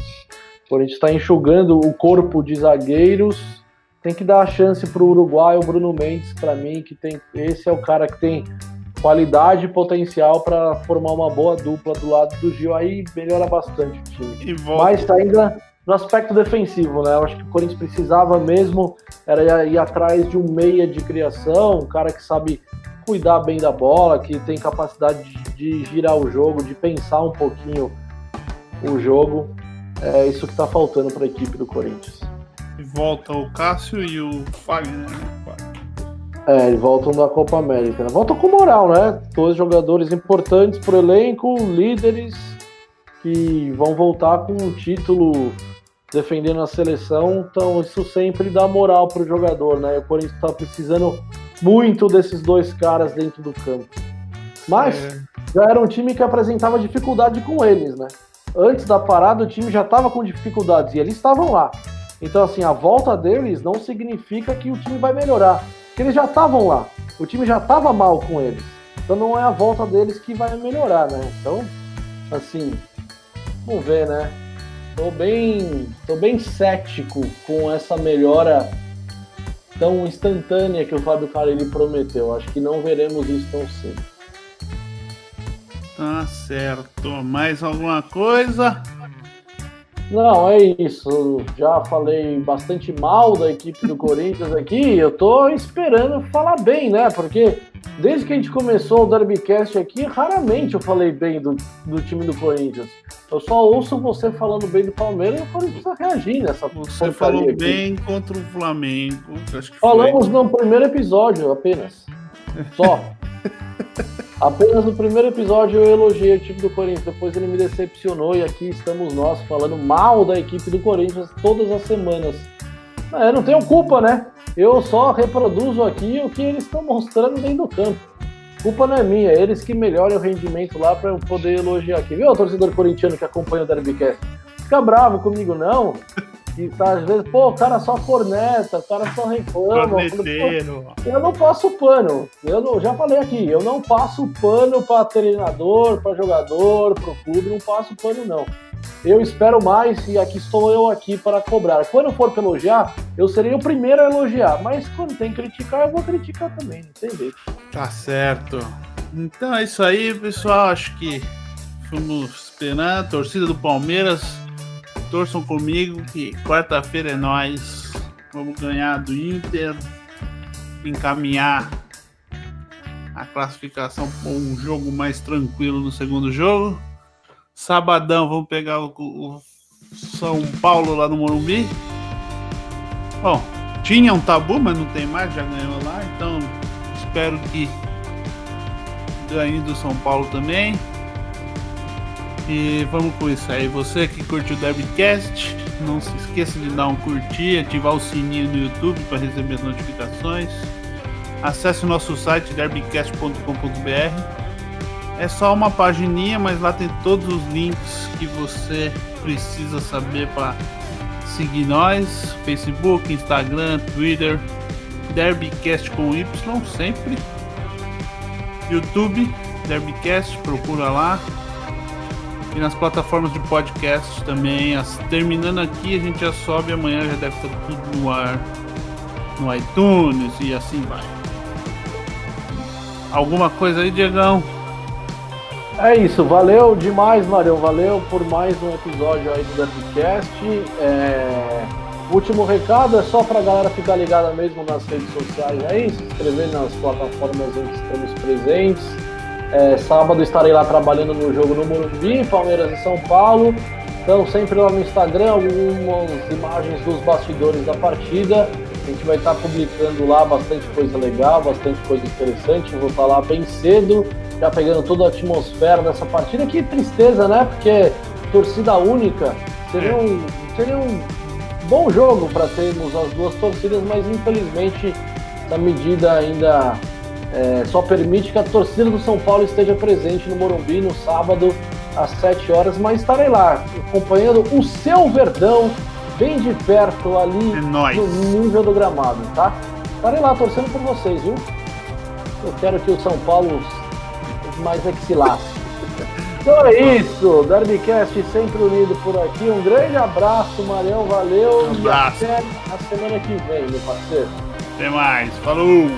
Speaker 2: A gente está enxugando o corpo de zagueiros. Tem que dar a chance para o Uruguai, o Bruno Mendes, para mim, que tem. Esse é o cara que tem qualidade e potencial para formar uma boa dupla do lado do Gil. Aí melhora bastante o time. Mas ainda no aspecto defensivo, né? Eu acho que o Corinthians precisava mesmo era ir atrás de um meia de criação, um cara que sabe cuidar bem da bola, que tem capacidade de, de girar o jogo, de pensar um pouquinho o jogo. É isso que está faltando para a equipe do Corinthians.
Speaker 1: E volta o Cássio e o Fagner. Né?
Speaker 2: É, eles voltam da Copa América. Né? Voltam com moral, né? Dois jogadores importantes para o elenco, líderes que vão voltar com um título defendendo a seleção. Então isso sempre dá moral para o jogador, né? O Corinthians está precisando muito desses dois caras dentro do campo. Mas é. já era um time que apresentava dificuldade com eles, né? antes da parada o time já estava com dificuldades e eles estavam lá. Então, assim, a volta deles não significa que o time vai melhorar, porque eles já estavam lá. O time já estava mal com eles. Então não é a volta deles que vai melhorar, né? Então, assim, vamos ver, né? Tô bem, tô bem cético com essa melhora tão instantânea que o Fábio Carilli prometeu. Acho que não veremos isso tão cedo.
Speaker 1: Tá certo. Mais alguma coisa?
Speaker 2: Não, é isso. Já falei bastante mal da equipe do Corinthians aqui. Eu tô esperando falar bem, né? Porque desde que a gente começou o Derbycast aqui, raramente eu falei bem do, do time do Corinthians. Eu só ouço você falando bem do Palmeiras e o Corinthians tá reagir nessa
Speaker 1: Você falou aqui. bem contra o Flamengo.
Speaker 2: Falamos foi. no primeiro episódio apenas. Só. Apenas no primeiro episódio eu elogiei o time do Corinthians, depois ele me decepcionou e aqui estamos nós falando mal da equipe do Corinthians todas as semanas. É, não tenho culpa, né? Eu só reproduzo aqui o que eles estão mostrando dentro do campo. Culpa não é minha, é eles que melhorem o rendimento lá para eu poder elogiar aqui. Viu, torcedor corintiano que acompanha o Derbycast? Fica bravo comigo, não. E tá, às vezes, pô, o cara só corneta, o cara só reclama. Eu, eu não passo pano. Eu não, já falei aqui, eu não passo pano para treinador, para jogador, para o clube, não passo pano, não. Eu espero mais e aqui estou eu aqui para cobrar. Quando for para elogiar, eu serei o primeiro a elogiar. Mas quando tem que criticar, eu vou criticar também, não tem jeito.
Speaker 1: Tá certo. Então é isso aí, pessoal. Acho que fomos esperando. Torcida do Palmeiras torçam comigo que quarta-feira é nós. Vamos ganhar do Inter, encaminhar a classificação para um jogo mais tranquilo no segundo jogo. Sabadão vamos pegar o, o São Paulo lá no Morumbi. Bom, tinha um tabu, mas não tem mais, já ganhou lá, então espero que ganhe do São Paulo também. E vamos com isso aí. Você que curtiu o Derbycast, não se esqueça de dar um curtir, ativar o sininho no YouTube para receber as notificações. Acesse o nosso site derbycast.com.br. É só uma pagininha, mas lá tem todos os links que você precisa saber para seguir nós: Facebook, Instagram, Twitter, Derbycast com Y sempre. YouTube, Derbycast, procura lá e nas plataformas de podcast também. As, terminando aqui, a gente já sobe amanhã, já deve estar tudo no ar, no iTunes e assim vai. Alguma coisa aí, Diegão?
Speaker 2: É isso, valeu demais, Marião. Valeu por mais um episódio aí do Derbycast. É... Último recado é só para a galera ficar ligada mesmo nas redes sociais aí, se inscrever nas plataformas em que estamos presentes é, sábado estarei lá trabalhando no jogo no Morumbi, Palmeiras e São Paulo. Então, sempre lá no Instagram, algumas imagens dos bastidores da partida. A gente vai estar publicando lá bastante coisa legal, bastante coisa interessante. Eu vou estar lá bem cedo, já pegando toda a atmosfera dessa partida. Que tristeza, né? Porque torcida única seria um, seria um bom jogo para termos as duas torcidas, mas infelizmente essa medida ainda é, só permite que a torcida do São Paulo esteja presente no Morumbi no sábado às 7 horas, mas estarei lá acompanhando o seu Verdão bem de perto ali
Speaker 1: é
Speaker 2: no nível do gramado, tá? Estarei lá torcendo por vocês, viu? Eu quero que o São Paulo mais é que se lasque. Então é isso, Derbycast sempre unido por aqui. Um grande abraço, Marião, valeu
Speaker 1: um abraço.
Speaker 2: e até a semana que vem, meu parceiro.
Speaker 1: Até mais, falou!